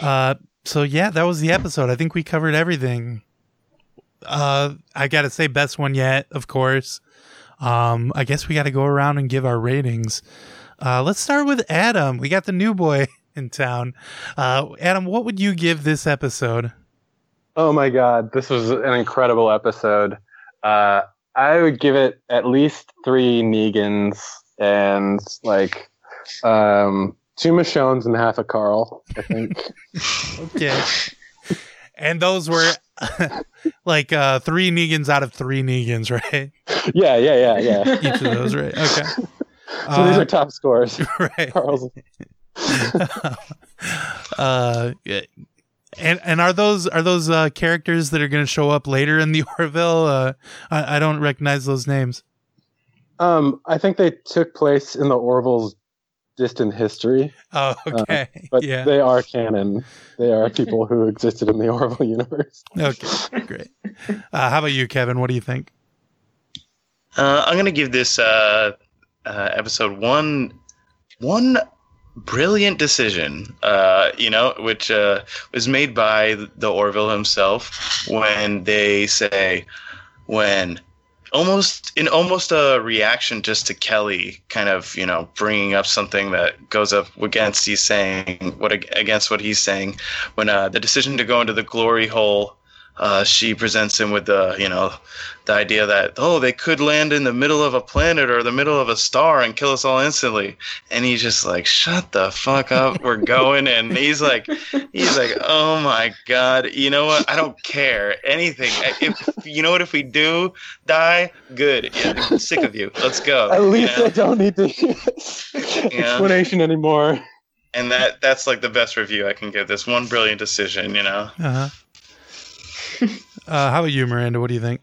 Uh, so yeah, that was the episode. I think we covered everything. Uh, I gotta say, best one yet, of course. Um, I guess we got to go around and give our ratings. Uh, let's start with Adam. We got the new boy in town. Uh, Adam, what would you give this episode? Oh my god, this was an incredible episode. Uh, I would give it at least three Negans and like um, two Michonnes and half a Carl. I think. (laughs) Okay. and those were (laughs) like uh, three Negans out of three Negans, right? yeah, yeah, yeah, yeah. Each of those, right? Okay. (laughs) So these Uh, are top scores. right. Carl's. (laughs) uh, and and are those are those uh, characters that are going to show up later in the (laughs) Orville? Uh, I, I don't recognize those names. Um, I think they took place in the Orville's distant history. Oh, Uh, okay. but yeah. they are canon. They are people who existed in the (laughs) Orville universe. okay. Great. Uh, how about you, Kevin? What do you think? Uh, I'm gonna give this uh, uh, episode one one brilliant decision. Uh, you know, which uh, was made by the Orville himself when they say when almost in almost a reaction just to Kelly kind of you know bringing up something that goes up against he's saying what against what he's saying when uh, the decision to go into the glory hole uh, she presents him with the you know the idea that oh they could land in the middle of a planet or the middle of a star and kill us all instantly. And he's just like shut the fuck up. We're going and he's like he's like oh my god. You know what? I don't care. Anything. If you know what? If we do die good. Yeah, I'm sick of you. Let's go. At least you know? I don't need to this (laughs) Yeah. explanation anymore. and that that's like the best review i can give. This one brilliant decision you know? Uh-huh. (laughs) uh How about you, Miranda? What do you think?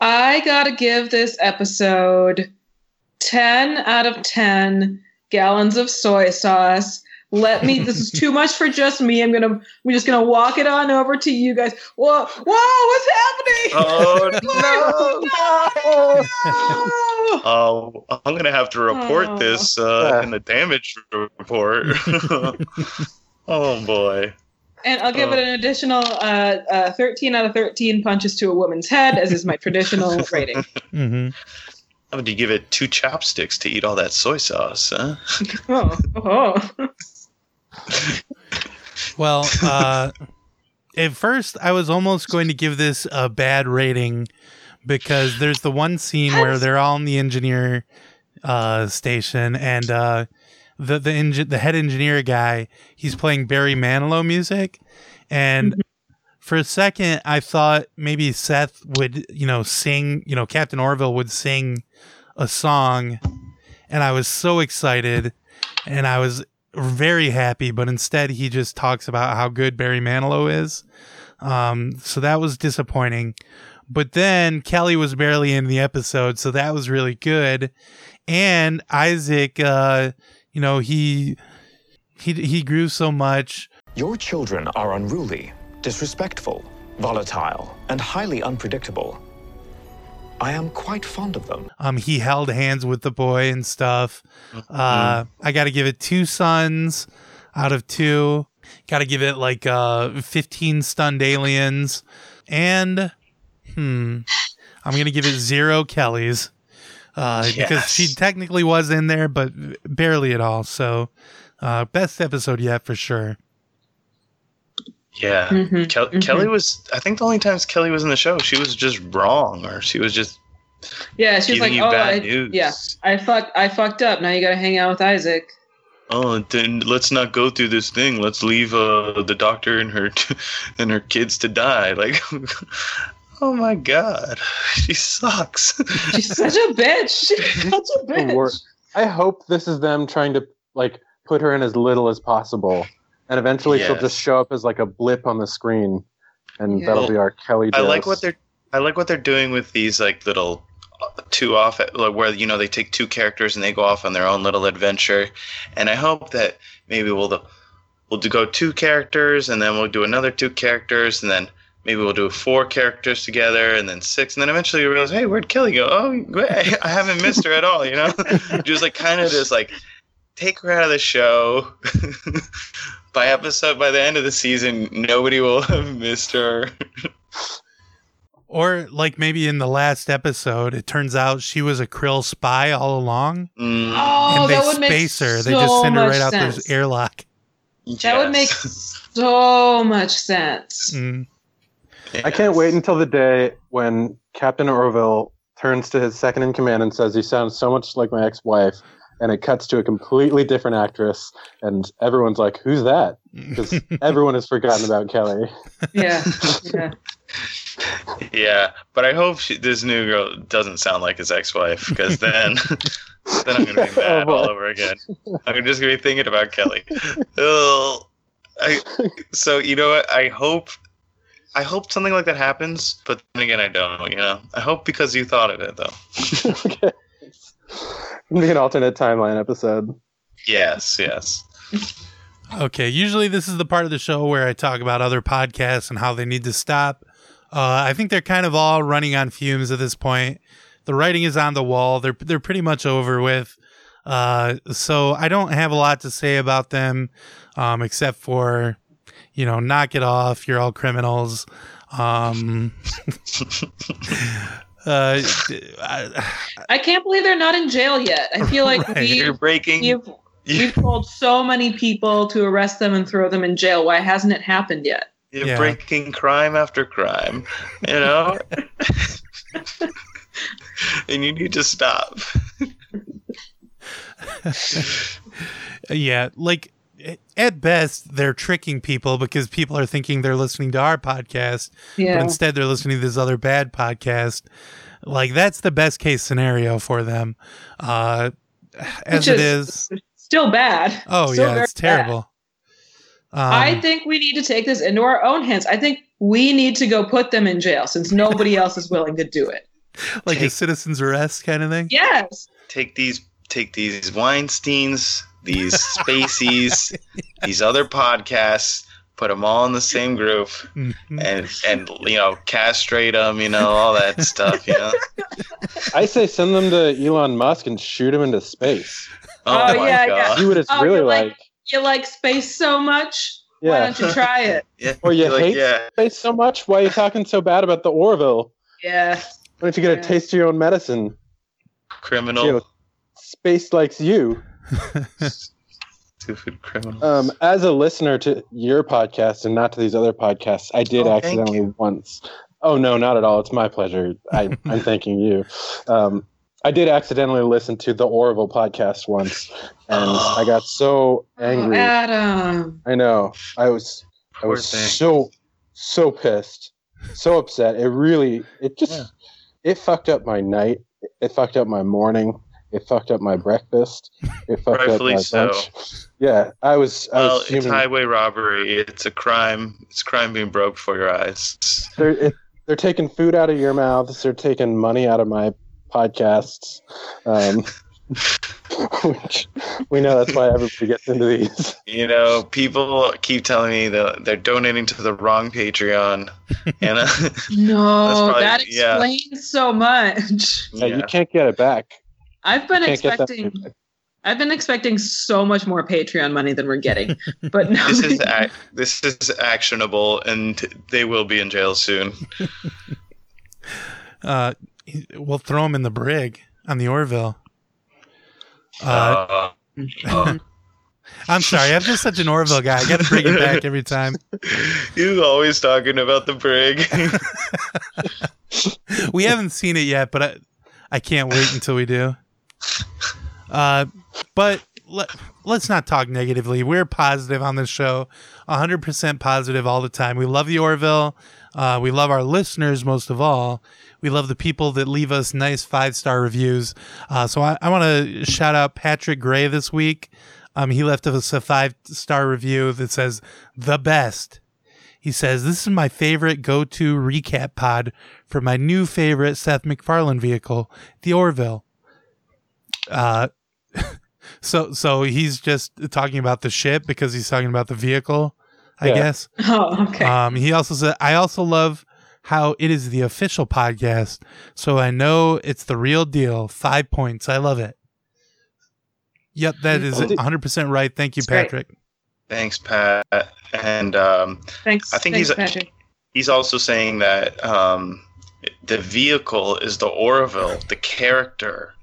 I gotta give this episode 10 out of 10 gallons of soy sauce. Let me, this is too much for just me. I'm gonna, we're just gonna walk it on over to you guys. Whoa, whoa, what's happening? oh (laughs) no. Oh, I'm gonna have to report Oh. this uh, Yeah. in the damage report. (laughs) oh boy. And I'll give it Oh. an additional uh, uh, 13 out of 13 punches to a woman's head, as is my traditional (laughs) rating. Mm-hmm. How would you give it two chopsticks to eat all that soy sauce, huh? (laughs) Oh, oh. (laughs) Well, uh, at first, I was almost going to give this a bad rating because there's the one scene where they're all in the engineer uh, station and uh, the the engi- the head engineer guy he's playing Barry Manilow music, and for a second I thought maybe Seth would you know sing you know Captain Orville would sing a song, and I was so excited, and I was very happy, but instead he just talks about how good Barry Manilow is. Um, so that was disappointing. But then Kelly was barely in the episode, so that was really good. And Isaac, uh, you know, he he he grew so much. Your children are unruly, disrespectful, volatile, and highly unpredictable. I am quite fond of them. Um, he held hands with the boy and stuff. Uh, I got to give it two sons out of two. Got to give it like uh 15 stunned aliens, and hmm, I'm gonna give it zero Kellys. Uh, because she technically was in there, but barely at all. So, uh, best episode yet for sure. Yeah, Mhm, Kel- mhm. Kelly was. I think the only times Kelly was in the show, she was just wrong, or she was just Yeah, she was like, "Oh, I, news. yeah, I fucked, I fucked up. Now you got to hang out with Isaac." Oh, then let's not go through this thing. Let's leave uh, the doctor and her (laughs) and her kids to die. Like, (laughs) oh my god, (laughs) she sucks. She's such a bitch. She's (laughs) such a The wor- bitch. I hope this is them trying to like put her in as little as possible, and eventually she'll just show up as like a blip on the screen, and Yeah. that'll be our Kelly. I like what they're I like what they're doing with these like little uh, two off like where you know they take two characters and they go off on their own little adventure, and I hope that maybe we'll do, we'll do go two characters and then we'll do another two characters and then maybe we'll do four characters together and then six and then eventually you realize hey where'd Kelly go oh wait, I haven't missed her at all you know (laughs) just like kind of just like take her out of the show. (laughs) by episode, by the end of the season, nobody will (laughs) have missed her. Or like maybe in the last episode, it turns out she was a Krill spy all along, Mm, Oh, and they that would make space her. so they just send her much right out sense. this airlock. That would make so much sense. Mm. I can't wait until the day when Captain Orville turns to his second in command and says, "You sound so much like my ex-wife," and it cuts to a completely different actress, and everyone's like, "Who's that?" Mm. Because everyone has forgotten about Kelly. (laughs) Yeah, yeah. Yeah, but I hope she, this new girl doesn't sound like his ex-wife, because then, (laughs) then I'm gonna be mad all oh, over again. I'm just gonna be thinking about Kelly. Ugh. I, so you know what? I hope, I hope something like that happens, but then again, I don't. You know, I hope because you thought of it, though. (laughs) okay. It'll be an alternate timeline episode. Yes, yes. Okay, usually this is the part of the show where I talk about other podcasts and how they need to stop. Uh, I think they're kind of all running on fumes at this point. The writing is on the wall. They're they're pretty much over with. Uh, so I don't have a lot to say about them, um, except for, you know, knock it off. You're all criminals. Um, (laughs) uh, I- I can't believe they're not in jail yet. I feel like Right. we, You're breaking. we've, we've told so many people to arrest them and throw them in jail. Why hasn't it happened yet? You're Yeah. breaking crime after crime, you know? (laughs) and you need to stop. (laughs) Yeah, like at best, they're tricking people because people are thinking they're listening to our podcast, Yeah. but instead they're listening to this other bad podcast. Like that's the best case scenario for them. Uh, as Which it is is, Still bad. oh Still yeah, it's terrible. Um, I think we need to take this into our own hands. I think we need to go put them in jail since nobody (laughs) else is willing to do it. like a citizen's arrest kind of thing. Yes. Take these take these Weinsteins, these (laughs) Spaceys, these other podcasts, put them all in the same group Mhm. and and you know, castrate them, you know, all that stuff, you know. (laughs) I say send them to Elon Musk and shoot him into space. Oh, Oh, my yeah, god. See what it's Oh, really like. like- You like space so much? Yeah. Why don't you try it? (laughs) Yeah. Or you You're like, hate yeah. space so much? Why are you talking so bad about the Orville? Yeah. Why don't you get a taste of your own medicine? Criminal. You know, space likes you. Stupid criminal. Um, as a listener to your podcast and not to these other podcasts, I did Oh, accidentally once. Oh no, not at all. It's my pleasure. I, I'm (laughs) thanking you. Um, I did accidentally listen to the Orville podcast once, and I got so (gasps) Oh, angry. Adam. I know. I was. I was thing. so so pissed, so upset. It really. It just. Yeah. It fucked up my night. It fucked up my morning. It fucked up my breakfast. It fucked Rightfully up my so. lunch. Yeah, I was. I Well, was it's highway robbery. It's a crime. It's crime being broke before your eyes. they're it, they're taking food out of your mouths. They're taking money out of my podcasts. Um, (laughs) which we know that's why everybody gets into these. You know, people keep telling me that they're donating to the wrong Patreon, and uh, (laughs) No, probably- that yeah. explains so much. Yeah, yeah. you can't get it back. I've been You can't get that expecting. I've been expecting so much more Patreon money than we're getting. (laughs) But now this is ac- this is actionable, and they will be in jail soon. (laughs) Uh, we'll throw him in the brig on the Orville. Uh, Uh, uh, (laughs) I'm sorry. I'm just such an Orville guy. I got to bring it back every time. He's always talking about the brig. we haven't seen it yet, but I, I can't wait until we do. Uh, but let, let's not talk negatively. We're positive on this show, 100% positive all the time. We love the Orville. Uh, we love our listeners most of all. We love the people that leave us nice five star reviews. Uh, so I, I want to shout out Patrick Gray this week. Um, he left us a five star review that says the best. He says, This is my favorite go to recap pod for my new favorite Seth MacFarlane vehicle, the Orville. Uh, (laughs) so, so he's just talking about the ship because he's talking about the vehicle, I Yeah. guess. (laughs) Oh, okay. Um, he also said, I also love how it is the official podcast, so I know it's the real deal. Five points. I love it. Yep, that is Oh. 100% right. Thank you, Patrick. Thanks, Pat. And um, thanks. I think thanks, he's- Patrick. he's also saying that um, the vehicle is the Orville, the character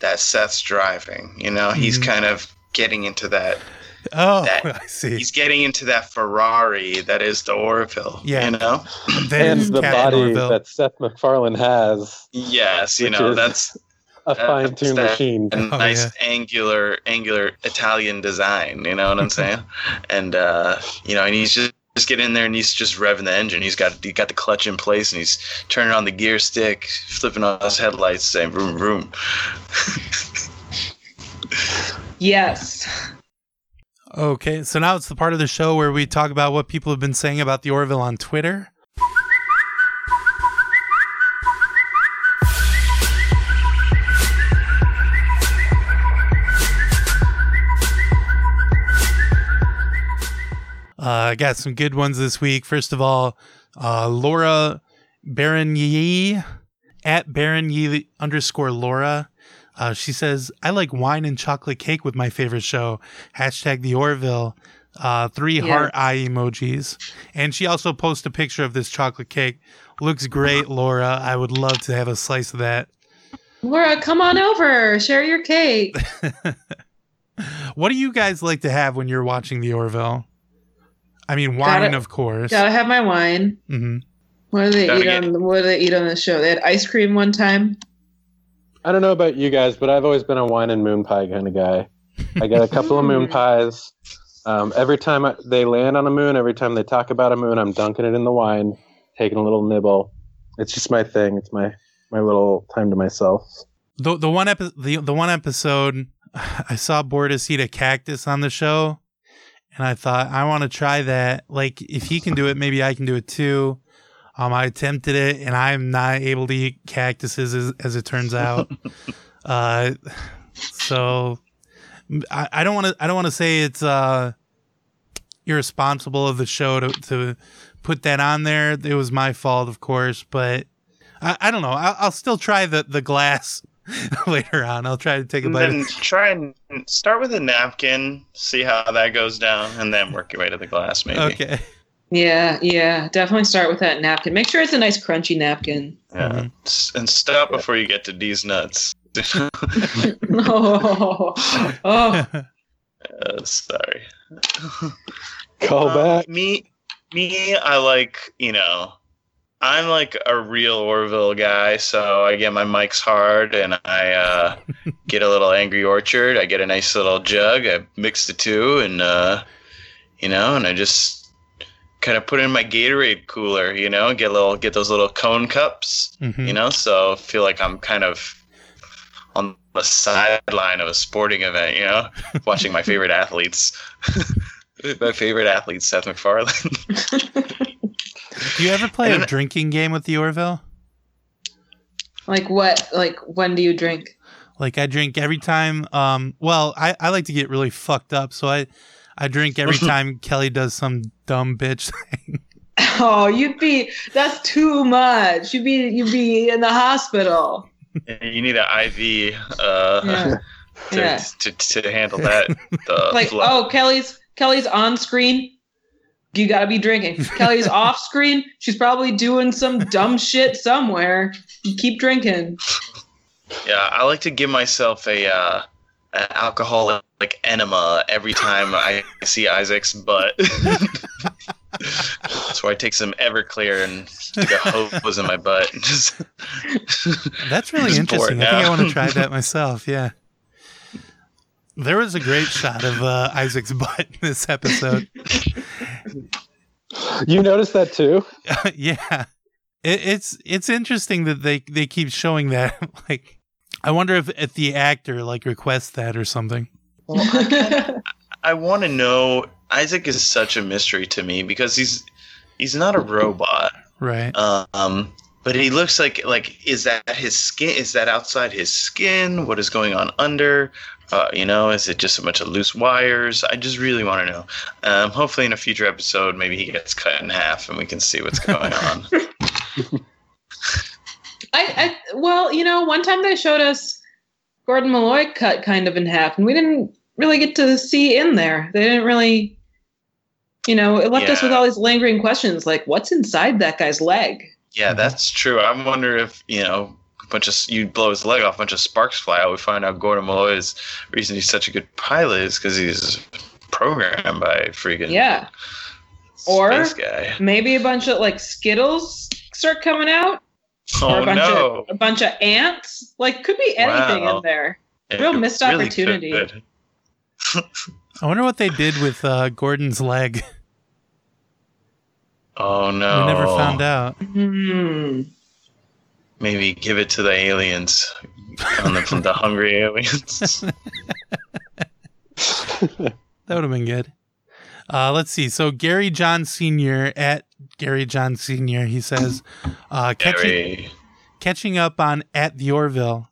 that Seth's driving. You know, he's Mhm. kind of getting into that. Oh, That- (laughs) I see. He's getting into that Ferrari that is the Orville. Yeah. You know. (clears throat) That and the Captain body Orville. that Seth MacFarlane has, Yes, you know that's (laughs) a fine tuned that- machine. a Oh, nice yeah. angular angular Italian design. You know what I'm (laughs) saying? and uh, you know, and he's just. Just get in there and he's just revving the engine. He's got he got the clutch in place and he's turning on the gear stick, flipping on his headlights, saying "vroom vroom." (laughs) Yes. Okay, so now it's the part of the show where we talk about what people have been saying about the Orville on Twitter. Uh, I got some good ones this week. First of all, uh, Laura Baronier at Baronier underscore Laura. Uh, she says, I like wine and chocolate cake with my favorite show. Hashtag the Orville. Uh, three Yeah. heart eye emojis. And she also posts a picture of this chocolate cake. Looks great, Laura. I would love to have a slice of that. Laura, come on over. Share your cake. (laughs) What do you guys like to have when you're watching the Orville? I mean, wine, Gotta- of course. Gotta have my wine. hmm What do they Gotta eat get- on? What do they eat on the show? They had ice cream one time. I don't know about you guys, but I've always been a wine and moon pie kind of guy. I get a couple of moon (laughs) pies. Um, every time I, they land on a moon, every time they talk about a moon, I'm dunking it in the wine, taking a little nibble. It's just my thing. It's my my little time to myself. The the one epi- the the one episode (sighs) I saw Bortus eat a cactus on the show, and I thought I want to try that. Like if he can do it, maybe I can do it too. Um, I attempted it, and I'm not able to eat cactuses as, as it turns out. (laughs) uh, so I, I don't want to I don't want to say it's uh irresponsible of the show to to put that on there. It was my fault, of course, but I, I don't know. I'll, I'll still try the the glass (laughs) later on. I'll try to take a And bite. then (laughs) try and start with a napkin, see how that goes down, and then work your way to the glass. Maybe. Okay. Yeah, yeah. Definitely start with that napkin. Make sure it's a nice crunchy napkin. Yeah. Mhm. And stop before you get to these nuts. (laughs) oh, oh. Uh, sorry. Call Um, back. Me, me, I like you know, I'm like a real Orville guy, so I get my Mike's Hard and I uh, (laughs) get a little Angry Orchard. I get a nice little jug. I mix the two, and uh, you know, and I just kind of put it in my Gatorade cooler. You know, get little get those little cone cups. Mhm. You know, so I feel like I'm kind of on the sideline of a sporting event. You know, (laughs) watching my favorite athletes. (laughs) My favorite athlete, Seth MacFarlane. Do you ever play a drinking game with the Orville? like what? Like when do you drink? Like I drink every time. Um, well, I, I like to get really fucked up, so I I drink every (laughs) time Kelly does some dumb bitch thing. (laughs) Oh, you'd be. That's too much. You'd be. You'd be in the hospital. you need an IV uh, Yeah. (laughs) to, Yeah. to, to handle that. The like flow. oh kelly's kelly's on screen you gotta be drinking (laughs) kelly's off screen she's probably doing some dumb shit somewhere keep drinking Yeah, I like to give myself a uh, an alcoholic enema every time I see Isaac's butt. (laughs) so I take some Everclear and stick a hose in my butt. And (laughs) just That's really Just interesting. I think I want to try that myself. Yeah. There was a great shot of uh, Isaac's butt in this episode. (laughs) You noticed that too? (laughs) yeah, it, it's it's interesting that they they keep showing that. (laughs) like, I wonder if if the actor like requests that or something. I want to know. Isaac is such a mystery to me because he's he's not a robot. Right. Um, but he looks like like is that his skin? Is that outside his skin? What is going on under? Uh, you know, is it just a bunch of loose wires? I just really want to know. Um, hopefully, in a future episode, maybe he gets cut in half and we can see what's going on. (laughs) I, I well, you know, one time they showed us Gordon Malloy cut kind of in half, and we didn't really get to see in there. They didn't really, you know, it left us with all these lingering questions like, what's inside that guy's leg? yeah, that's true. I wonder if you know. A bunch of you blow his leg off, a bunch of sparks fly out. We find out Gordon Malloy's reason he's such a good pilot is because he's programmed by freaking Yeah. Or guy. maybe a bunch of like Skittles start coming out, or Oh a bunch no! of a bunch of ants. Like, could be anything Wow. in there. It real missed really opportunity. could. (laughs) I wonder what they did with uh, Gordon's leg. Oh no! We never found out. Hmm. Maybe give it to the aliens, on the, from the (laughs) hungry aliens. (laughs) That would have been good. Uh, let's see. So Gary John Senior at Gary John Senior, he says, uh, catching catching up on at the Orville.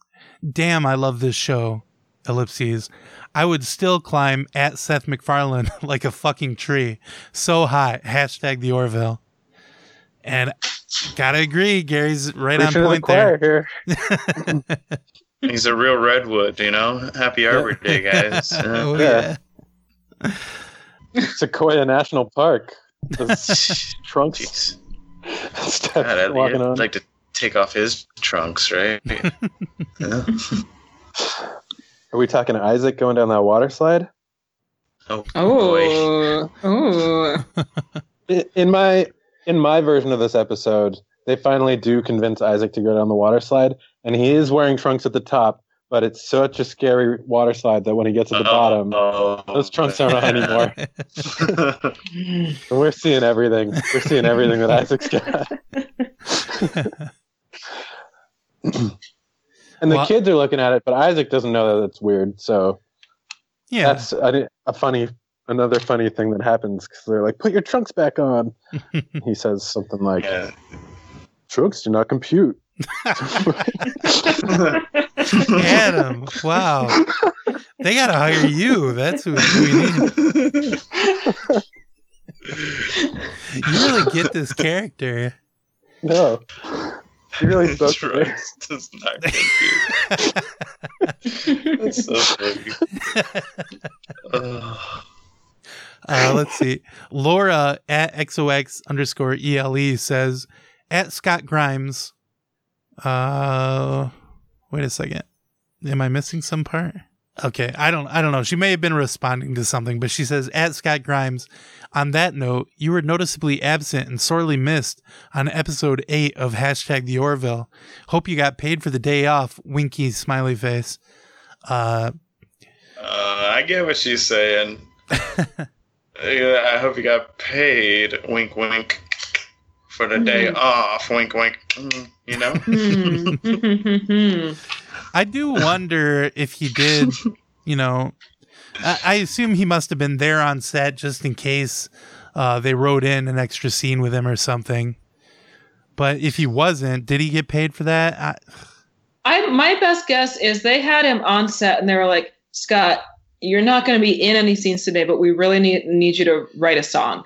Damn, I love this show. Ellipses. I would still climb at Seth MacFarlane (laughs) like a fucking tree. So high. Hashtag the Orville. And gotta agree, Gary's right on Preaching to the point there. here. (laughs) He's a real redwood, you know. Happy Arbor Day, guys. (laughs) Yeah. Oh Yeah. yeah. Sequoia National Park. Those (laughs) trunks Jeez. steps God, I'd, walking I'd on. like to take off his trunks, right? yeah. Are we talking Isaac going down that water slide? Oh, boy. Oh, oh. In my in my version of this episode, they finally do convince Isaac to go down the water slide, and he is wearing trunks at the top. But it's such a scary water slide that when he gets to the oh, bottom, Oh, those trunks aren't on anymore. (laughs) And we're seeing everything. We're seeing everything that Isaac's got. (laughs) and the Well- kids are looking at it, but Isaac doesn't know that it's weird. So yeah. that's a, a funny, another funny thing that happens because they're like, "Put your trunks back on." (laughs) he says something like, yeah. "Trunks do not compute." (laughs) Adam. Wow. They gotta hire you. That's who who we need. You really get this character. No, he really spoke to me. Trunks does not compute. (laughs) That's so funny. Ugh. Uh, (laughs) let's see. Laura at XOX underscore ELE says, at Scott Grimes. Uh, wait a second. Am I missing some part? Okay, I don't. I don't know. She may have been responding to something, but she says, "At Scott Grimes." On that note, you were noticeably absent and sorely missed on episode eight of hashtag the Orville. Hope you got paid for the day off. Winky smiley face. Uh, Uh, I get what she's saying. (laughs) Yeah, I hope you got paid. Wink, wink. For the day off. Wink, wink. Mm, You know? (laughs) Hmm. I do wonder if he did, you know, I, I assume he must have been there on set just in case uh, they wrote in an extra scene with him or something. But if he wasn't, did he get paid for that? I, I my best guess is they had him on set and they were like, Scott, you're not going to be in any scenes today, but we really need need you to write a song.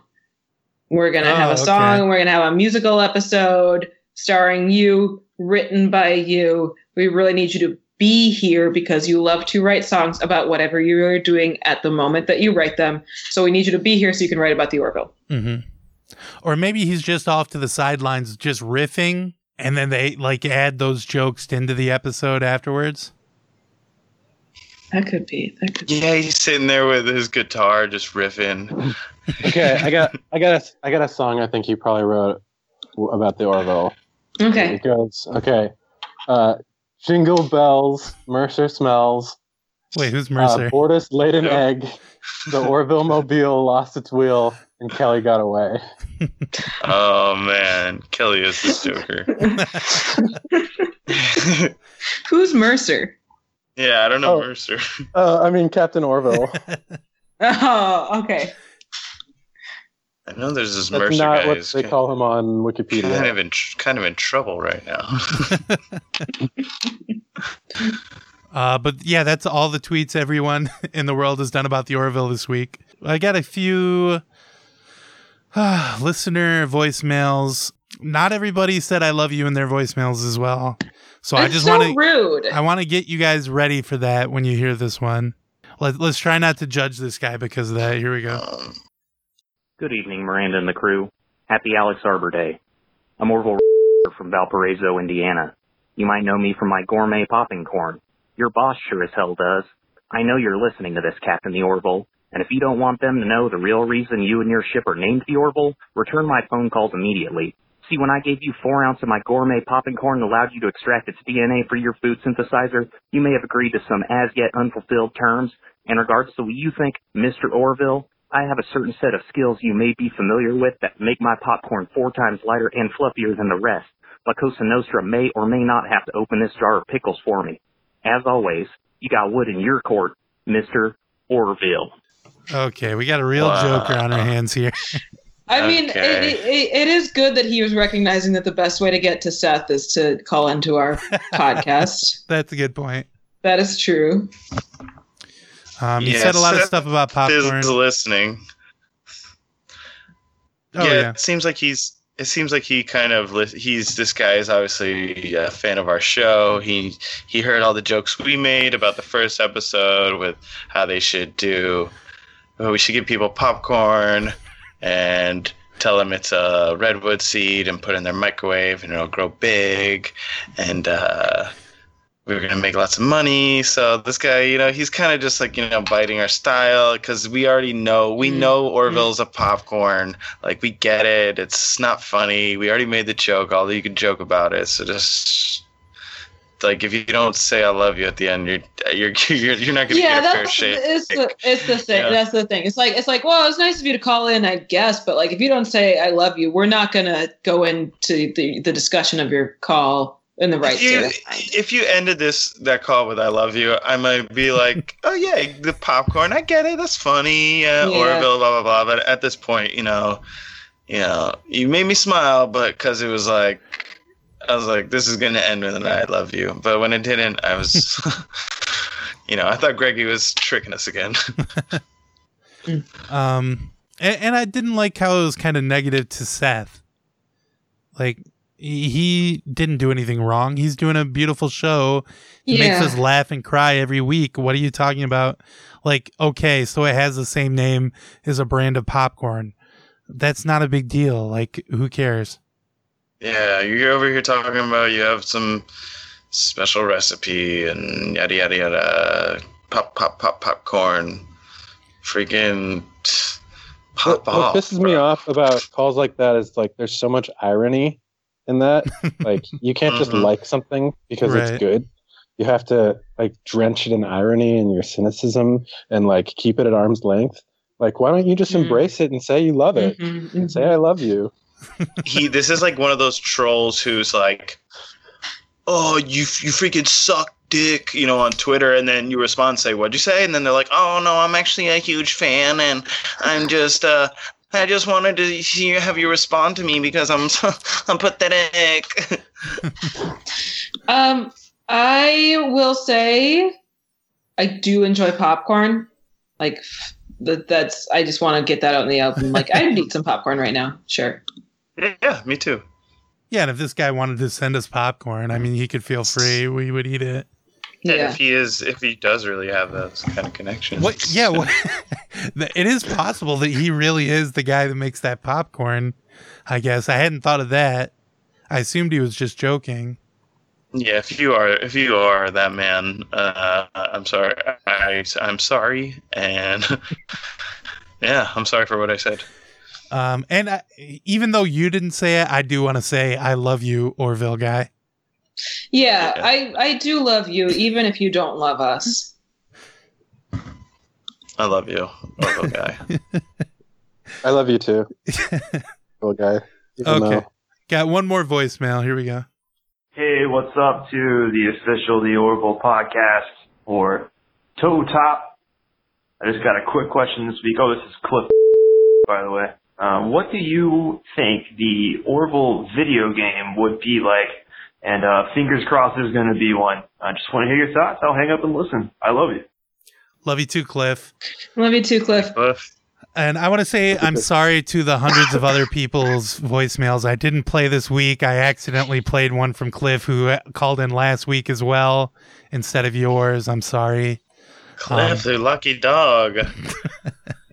We're going to Oh, have a song. and We're going to have a musical episode starring you, written by you. We really need you to be here because you love to write songs about whatever you're doing at the moment that you write them. So we need you to be here so you can write about the Orville. hmm Or maybe he's just off to the sidelines, just riffing, and then they like add those jokes into the episode afterwards. That could be. That could. Yeah, he's sitting there with his guitar, just riffing. (laughs) Okay, I got I got a I got a song I think he probably wrote about the Orville. Okay. It goes okay. Uh, jingle bells, Mercer smells. Wait, who's Uh, Mercer? Bortus laid an egg. The Orville mobile lost its wheel, and Kelly got away. (laughs) Oh man, Kelly is the Joker. (laughs) Who's Mercer? Yeah, I don't know Oh. Mercer. (laughs) Uh, I mean Captain Orville. (laughs) Oh, okay. I know there's this That's Mercer not guy. what they call him on Wikipedia. kind of in kind of in trouble right now. (laughs) Uh, but yeah, that's all the tweets everyone in the world has done about the Orville this week. I got a few uh, (sighs) listener voicemails. Not everybody said I love you in their voicemails as well. So I just so want to rude. I want to get you guys ready for that when you hear this one. Let, let's try not to judge this guy because of that. Here we go. Good evening, Miranda and the crew. Happy Alex Arbor Day. I'm Orville from Valparaiso, Indiana. You might know me from my gourmet popping corn. Your boss sure as hell does. I know you're listening to this, Captain the Orville, and if you don't want them to know the real reason you and your ship are named the Orville, return my phone calls immediately. See, when I gave you four ounce of my gourmet popping corn and allowed you to extract its DNA for your food synthesizer, you may have agreed to some as yet unfulfilled terms. In regards to what you think, Mr. Orville, I have a certain set of skills you may be familiar with that make my popcorn four times lighter and fluffier than the rest. La Cosa Nostra may or may not have to open this jar of pickles for me. As always, you got wood in your court, Mr. Orville. Okay, we got a real Wow. joker on our hands here. (laughs) I mean, it, it, it, it is good that he was recognizing that the best way to get to Seth is to call into our (laughs) podcast. That's a good point. That is true. Um, you Yeah, said a lot of stuff about is popcorn. listening. Oh, yeah, yeah. it seems like he's. It seems like he kind of he's this guy is obviously a fan of our show. He he heard all the jokes we made about the first episode with how they should do. oh, we should give people popcorn and tell them it's a redwood seed and put it in their microwave and it'll grow big and uh, we were gonna make lots of money. So this guy, you know, he's kind of just like you know biting our style because we already know we know Orville's a popcorn. Like we get it. It's not funny. We already made the joke. Although you can joke about it. So just like if you don't say I love you at the end, you're you're you're, you're not gonna yeah, get a fair shake. it's the it's the thing. Yeah. That's the thing. It's like it's like well, it's nice of you to call in, I guess, but like if you don't say I love you, we're not gonna go into the the discussion of your call in the right if you, if you ended this that call with "I love you," I might be like, (laughs) "Oh yeah, the popcorn. I get it. That's funny." Uh, Yeah. Or blah blah blah blah. But at this point, you know, you know, you made me smile, but because it was like, I was like, "This is gonna end with an I love you." But when it didn't, I was, (laughs) you know, I thought Greggy was tricking us again. (laughs) Um, and, and I didn't like how it was kind of negative to Seth. Like he he didn't do anything wrong. He's doing a beautiful show. He makes us laugh and cry every week. What are you talking about? Like, okay, so it has the same name as a brand of popcorn. That's not a big deal. Like, who cares? Yeah, you're over here talking about you have some special recipe and yada yada yada. Pop pop pop popcorn. Freaking What, pop what off. pisses me off about calls like that is like there's so much irony in that. (laughs) like you can't just Mhm. like something because Right. it's good. You have to like drench it in irony and your cynicism and like keep it at arm's length. Like why don't you just Mm. embrace it and say you love it? Mhm, And mhm. say I love you. He this is like one of those trolls who's like, "Oh, you you freaking suck." Dick, you know, on Twitter, and then you respond, say, "What'd you say?" And then they're like, "Oh no, I'm actually a huge fan, and I'm just, uh, I just wanted to hear, have you respond to me because I'm, so, (laughs) I'm pathetic." (laughs) Um, I will say, I do enjoy popcorn. Like that. That's. I just want to get that out in the open. Like I'd eat some popcorn right now. Sure. Yeah, me too. Yeah, and if this guy wanted to send us popcorn, I mean, he could feel free. We would eat it. Yeah. if he is, if he does really have those kind of connections. What? Yeah, what, (laughs) it is possible that he really is the guy that makes that popcorn. I guess I hadn't thought of that. I assumed he was just joking. Yeah, if you are if you are that man, uh, I'm sorry. I I'm sorry, and (laughs) yeah, I'm sorry for what I said. Um, and I, even though you didn't say it, I do want to say I love you, Orville guy. Yeah, I I do love you, even if you don't love us. I love you, Orville guy. (laughs) I love you too, Orville guy. Okay, though- got one more voicemail. Here we go. Hey, what's up to the official The Orville podcast or TOTOP? I just got a quick question this week. Oh, this is Cliff, by the way. Um, what do you think the Orville video game would be like? And uh, fingers crossed there's going to be one. I just want to hear your thoughts. I'll hang up and listen. I love you. Love you too, Cliff. Love you too, Cliff. And I want to say I'm sorry to the hundreds of other people's voicemails I didn't play this week. I accidentally played one from Cliff who uh, called in last week as well instead of yours. I'm sorry. Cliff, the lucky dog. (laughs)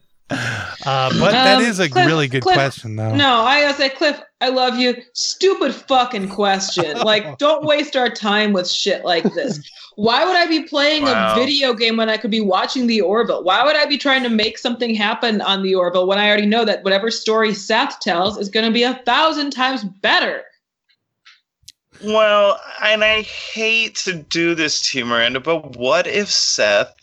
Uh, but that Um, is a Cliff- really good Cliff- question, though. No, I gotta say, Cliff, I love you. Stupid fucking question. (laughs) Like, don't waste our time with shit like this. Why would I be playing Wow. a video game when I could be watching the Orville? Why would I be trying to make something happen on the Orville when I already know that whatever story Seth tells is going to be a thousand times better? Well, and I hate to do this to you, Miranda, but what if Seth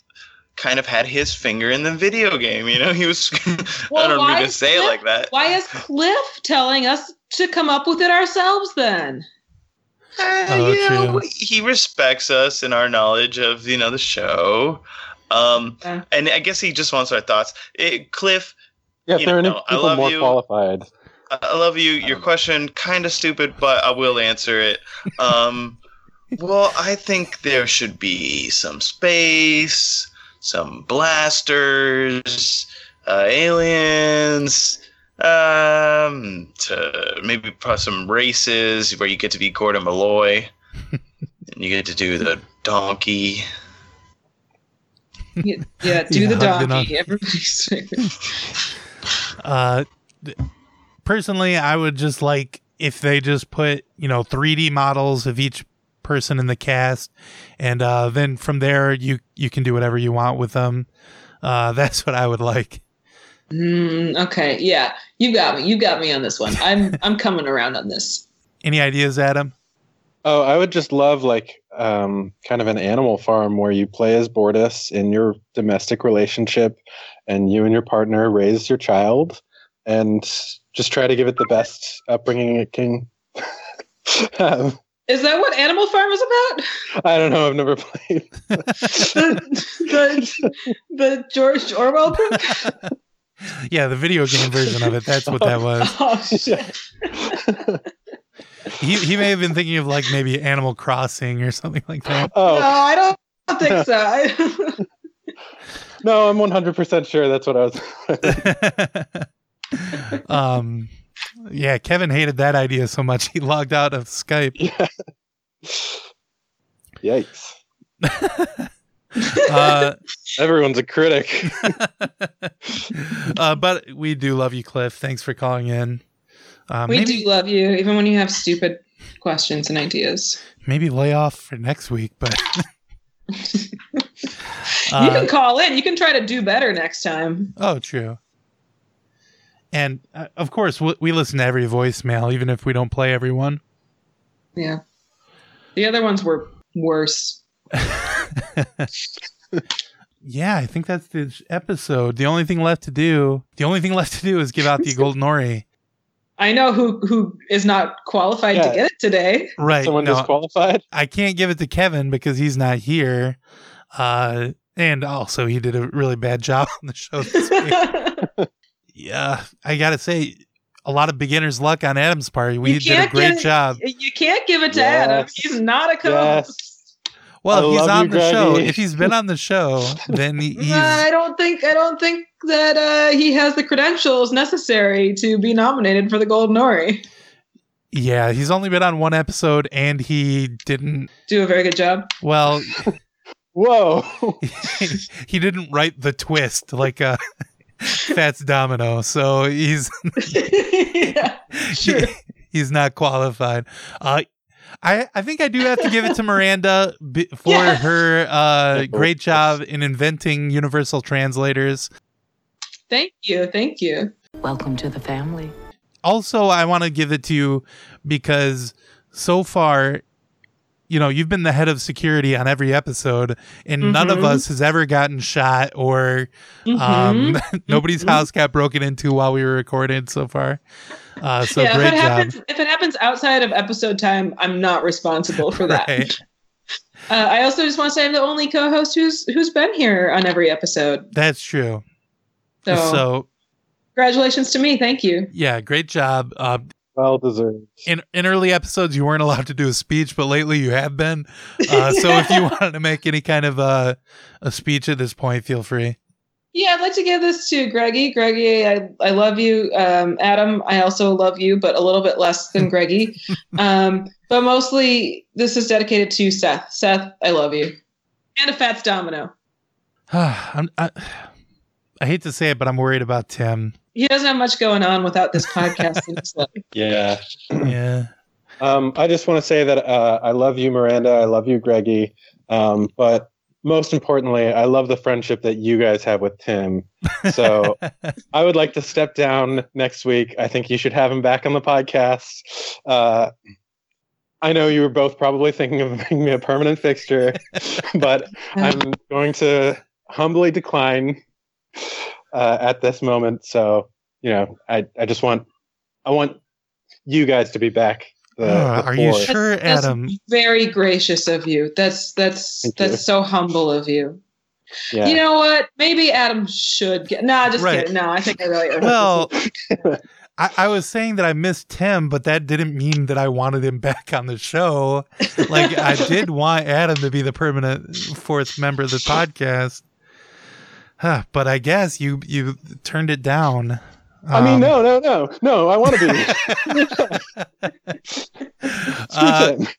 kind of had his finger in the video game? You know, (laughs) he was. (laughs) I don't mean to is say it like that. Why is Cliff telling us to come up with it ourselves then? Uh, you know, he respects us and our knowledge of you know the show, um, and I guess he just wants our thoughts. It, Cliff, Yeah, if you there are any I people love more you. qualified. I I love you. Your question kind of stupid, but I will answer it. (laughs) Um, well, I think there should be some space, some blasters, uh, aliens, um, to maybe some races where you get to be Gordon Malloy, (laughs) and you get to do the donkey. Yeah, yeah do Yeah, the hug the donkey. Everybody's (laughs) favorite. Uh, th- personally, I would just like if they just put you know 3D models of each person in the cast, and uh, then from there you you can do whatever you want with them. Uh, (laughs) that's what I would like. Mm, okay, yeah, you got me. You got me on this one. I'm (laughs) I'm coming around on this. Any ideas, Adam? Oh, I would just love like um, kind of an animal farm where you play as Bortus in your domestic relationship, and you and your partner raise your child, and just try to give it the best upbringing it can. (laughs) have. Is that what Animal Farm is about? I don't know. I've never played. the, (laughs) the, the George Orwell book? Yeah, the video game version of it. That's what that was. (laughs) Oh shit! (laughs) He he may have been thinking of like maybe Animal Crossing or something like that. Oh No, I don't, I don't think so. I, no, I'm 100 percent sure that's what I was. um, yeah, Kevin hated that idea so much he logged out of Skype. Yeah. Yikes! (laughs) Uh, Everyone's a critic. (laughs) uh, but we do love you, Cliff. Thanks for calling in. Uh, we maybe do love you, even when you have stupid questions and ideas. maybe lay off for next week, but (laughs) you Uh, can call in. You can try to do better next time. oh, true. And uh, of course, we, we listen to every voicemail, even if we don't play everyone. Yeah. The other ones were worse. (laughs) (laughs) Yeah, I think that's the episode. The only thing left to do, the only thing left to do is give out the golden ori. (laughs) I know who who is not qualified Yeah. to get it today. Right. Someone no, disqualified? I can't give it to Kevin because he's not here. Uh, and also, he did a really bad job on the show this week. Yeah, I got to say, a lot of beginner's luck on Adam's part. We did a can't great get it- job. You can't give it to Yes. Adam. He's not a co-host. Well, I if he's on you, the show. If he's been on the show, then he, (laughs) he's. I don't think I don't think that uh, he has the credentials necessary to be nominated for the Golden Ori. Yeah, he's only been on one episode, and he didn't. Do a very good job. Well, (laughs) whoa, (laughs) he didn't write the twist like uh, (laughs) Fats Domino, so he's (laughs) (laughs) yeah, he- he's not qualified. Uh, I, I think I do have to give it to Miranda b- for Yeah. her uh, great job in inventing universal translators. Thank you. Thank you. Welcome to the family. Also, I want to give it to you because so far, you know, you've been the head of security on every episode, and none of Mhm. us has ever gotten shot or um, Mhm. (laughs) nobody's Mhm. house got broken into while we were recording so far. Uh, so yeah, great if it job. happens, if it happens outside of episode time, I'm not responsible for that. Right. (laughs) Uh, I also just want to say I'm the only co-host who's who's been here on every episode. That's true. So, so congratulations to me. Thank you. yeah, great job. Uh, well deserved. In in early episodes, you weren't allowed to do a speech, but lately you have been. Uh, so if you (laughs) wanted to make any kind of uh, a speech at this point, feel free. Yeah, I'd like to give this to Greggy. Greggy, I, I love you. Um, Adam, I also love you, but a little bit less than (laughs) Greggy. um, but mostly, this is dedicated to Seth. Seth, I love you. And a Fats Domino. (sighs) I'm, I, I hate to say it, but I'm worried about Tim. He doesn't have much going on without this podcast in his life. Yeah. Yeah. Um, I just want to say that uh, I love you, Miranda. I love you, Greggy. Um, but most importantly, I love the friendship that you guys have with Tim. So (laughs) I would like to step down next week. I think you should have him back on the podcast. Uh, I know you were both probably thinking of making me a permanent fixture, (laughs) but (laughs) I'm going to humbly decline uh, at this moment. So, you know, I, I just want I want you guys to be back. The, Uh, the are you sure, That's Adam? very gracious of you. That's that's Thank you. that's so humble of you. Yeah. You know what? Maybe Adam should get. No, nah, just Right. kidding. No, I think I really. Well. (laughs) I, I was saying that I missed Tim, but that didn't mean that I wanted him (laughs) back on the show. Like I did want Adam to be the permanent fourth member of the (laughs) podcast. Huh, but I guess you you turned it down. I mean, Um, no, no, no, no. I want to be. (laughs) (laughs)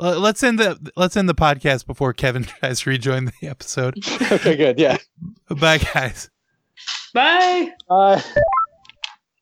Uh, Let's end the let's end the podcast before Kevin (laughs) tries to rejoin the episode. okay, good. Yeah. Bye, guys. Bye. Bye.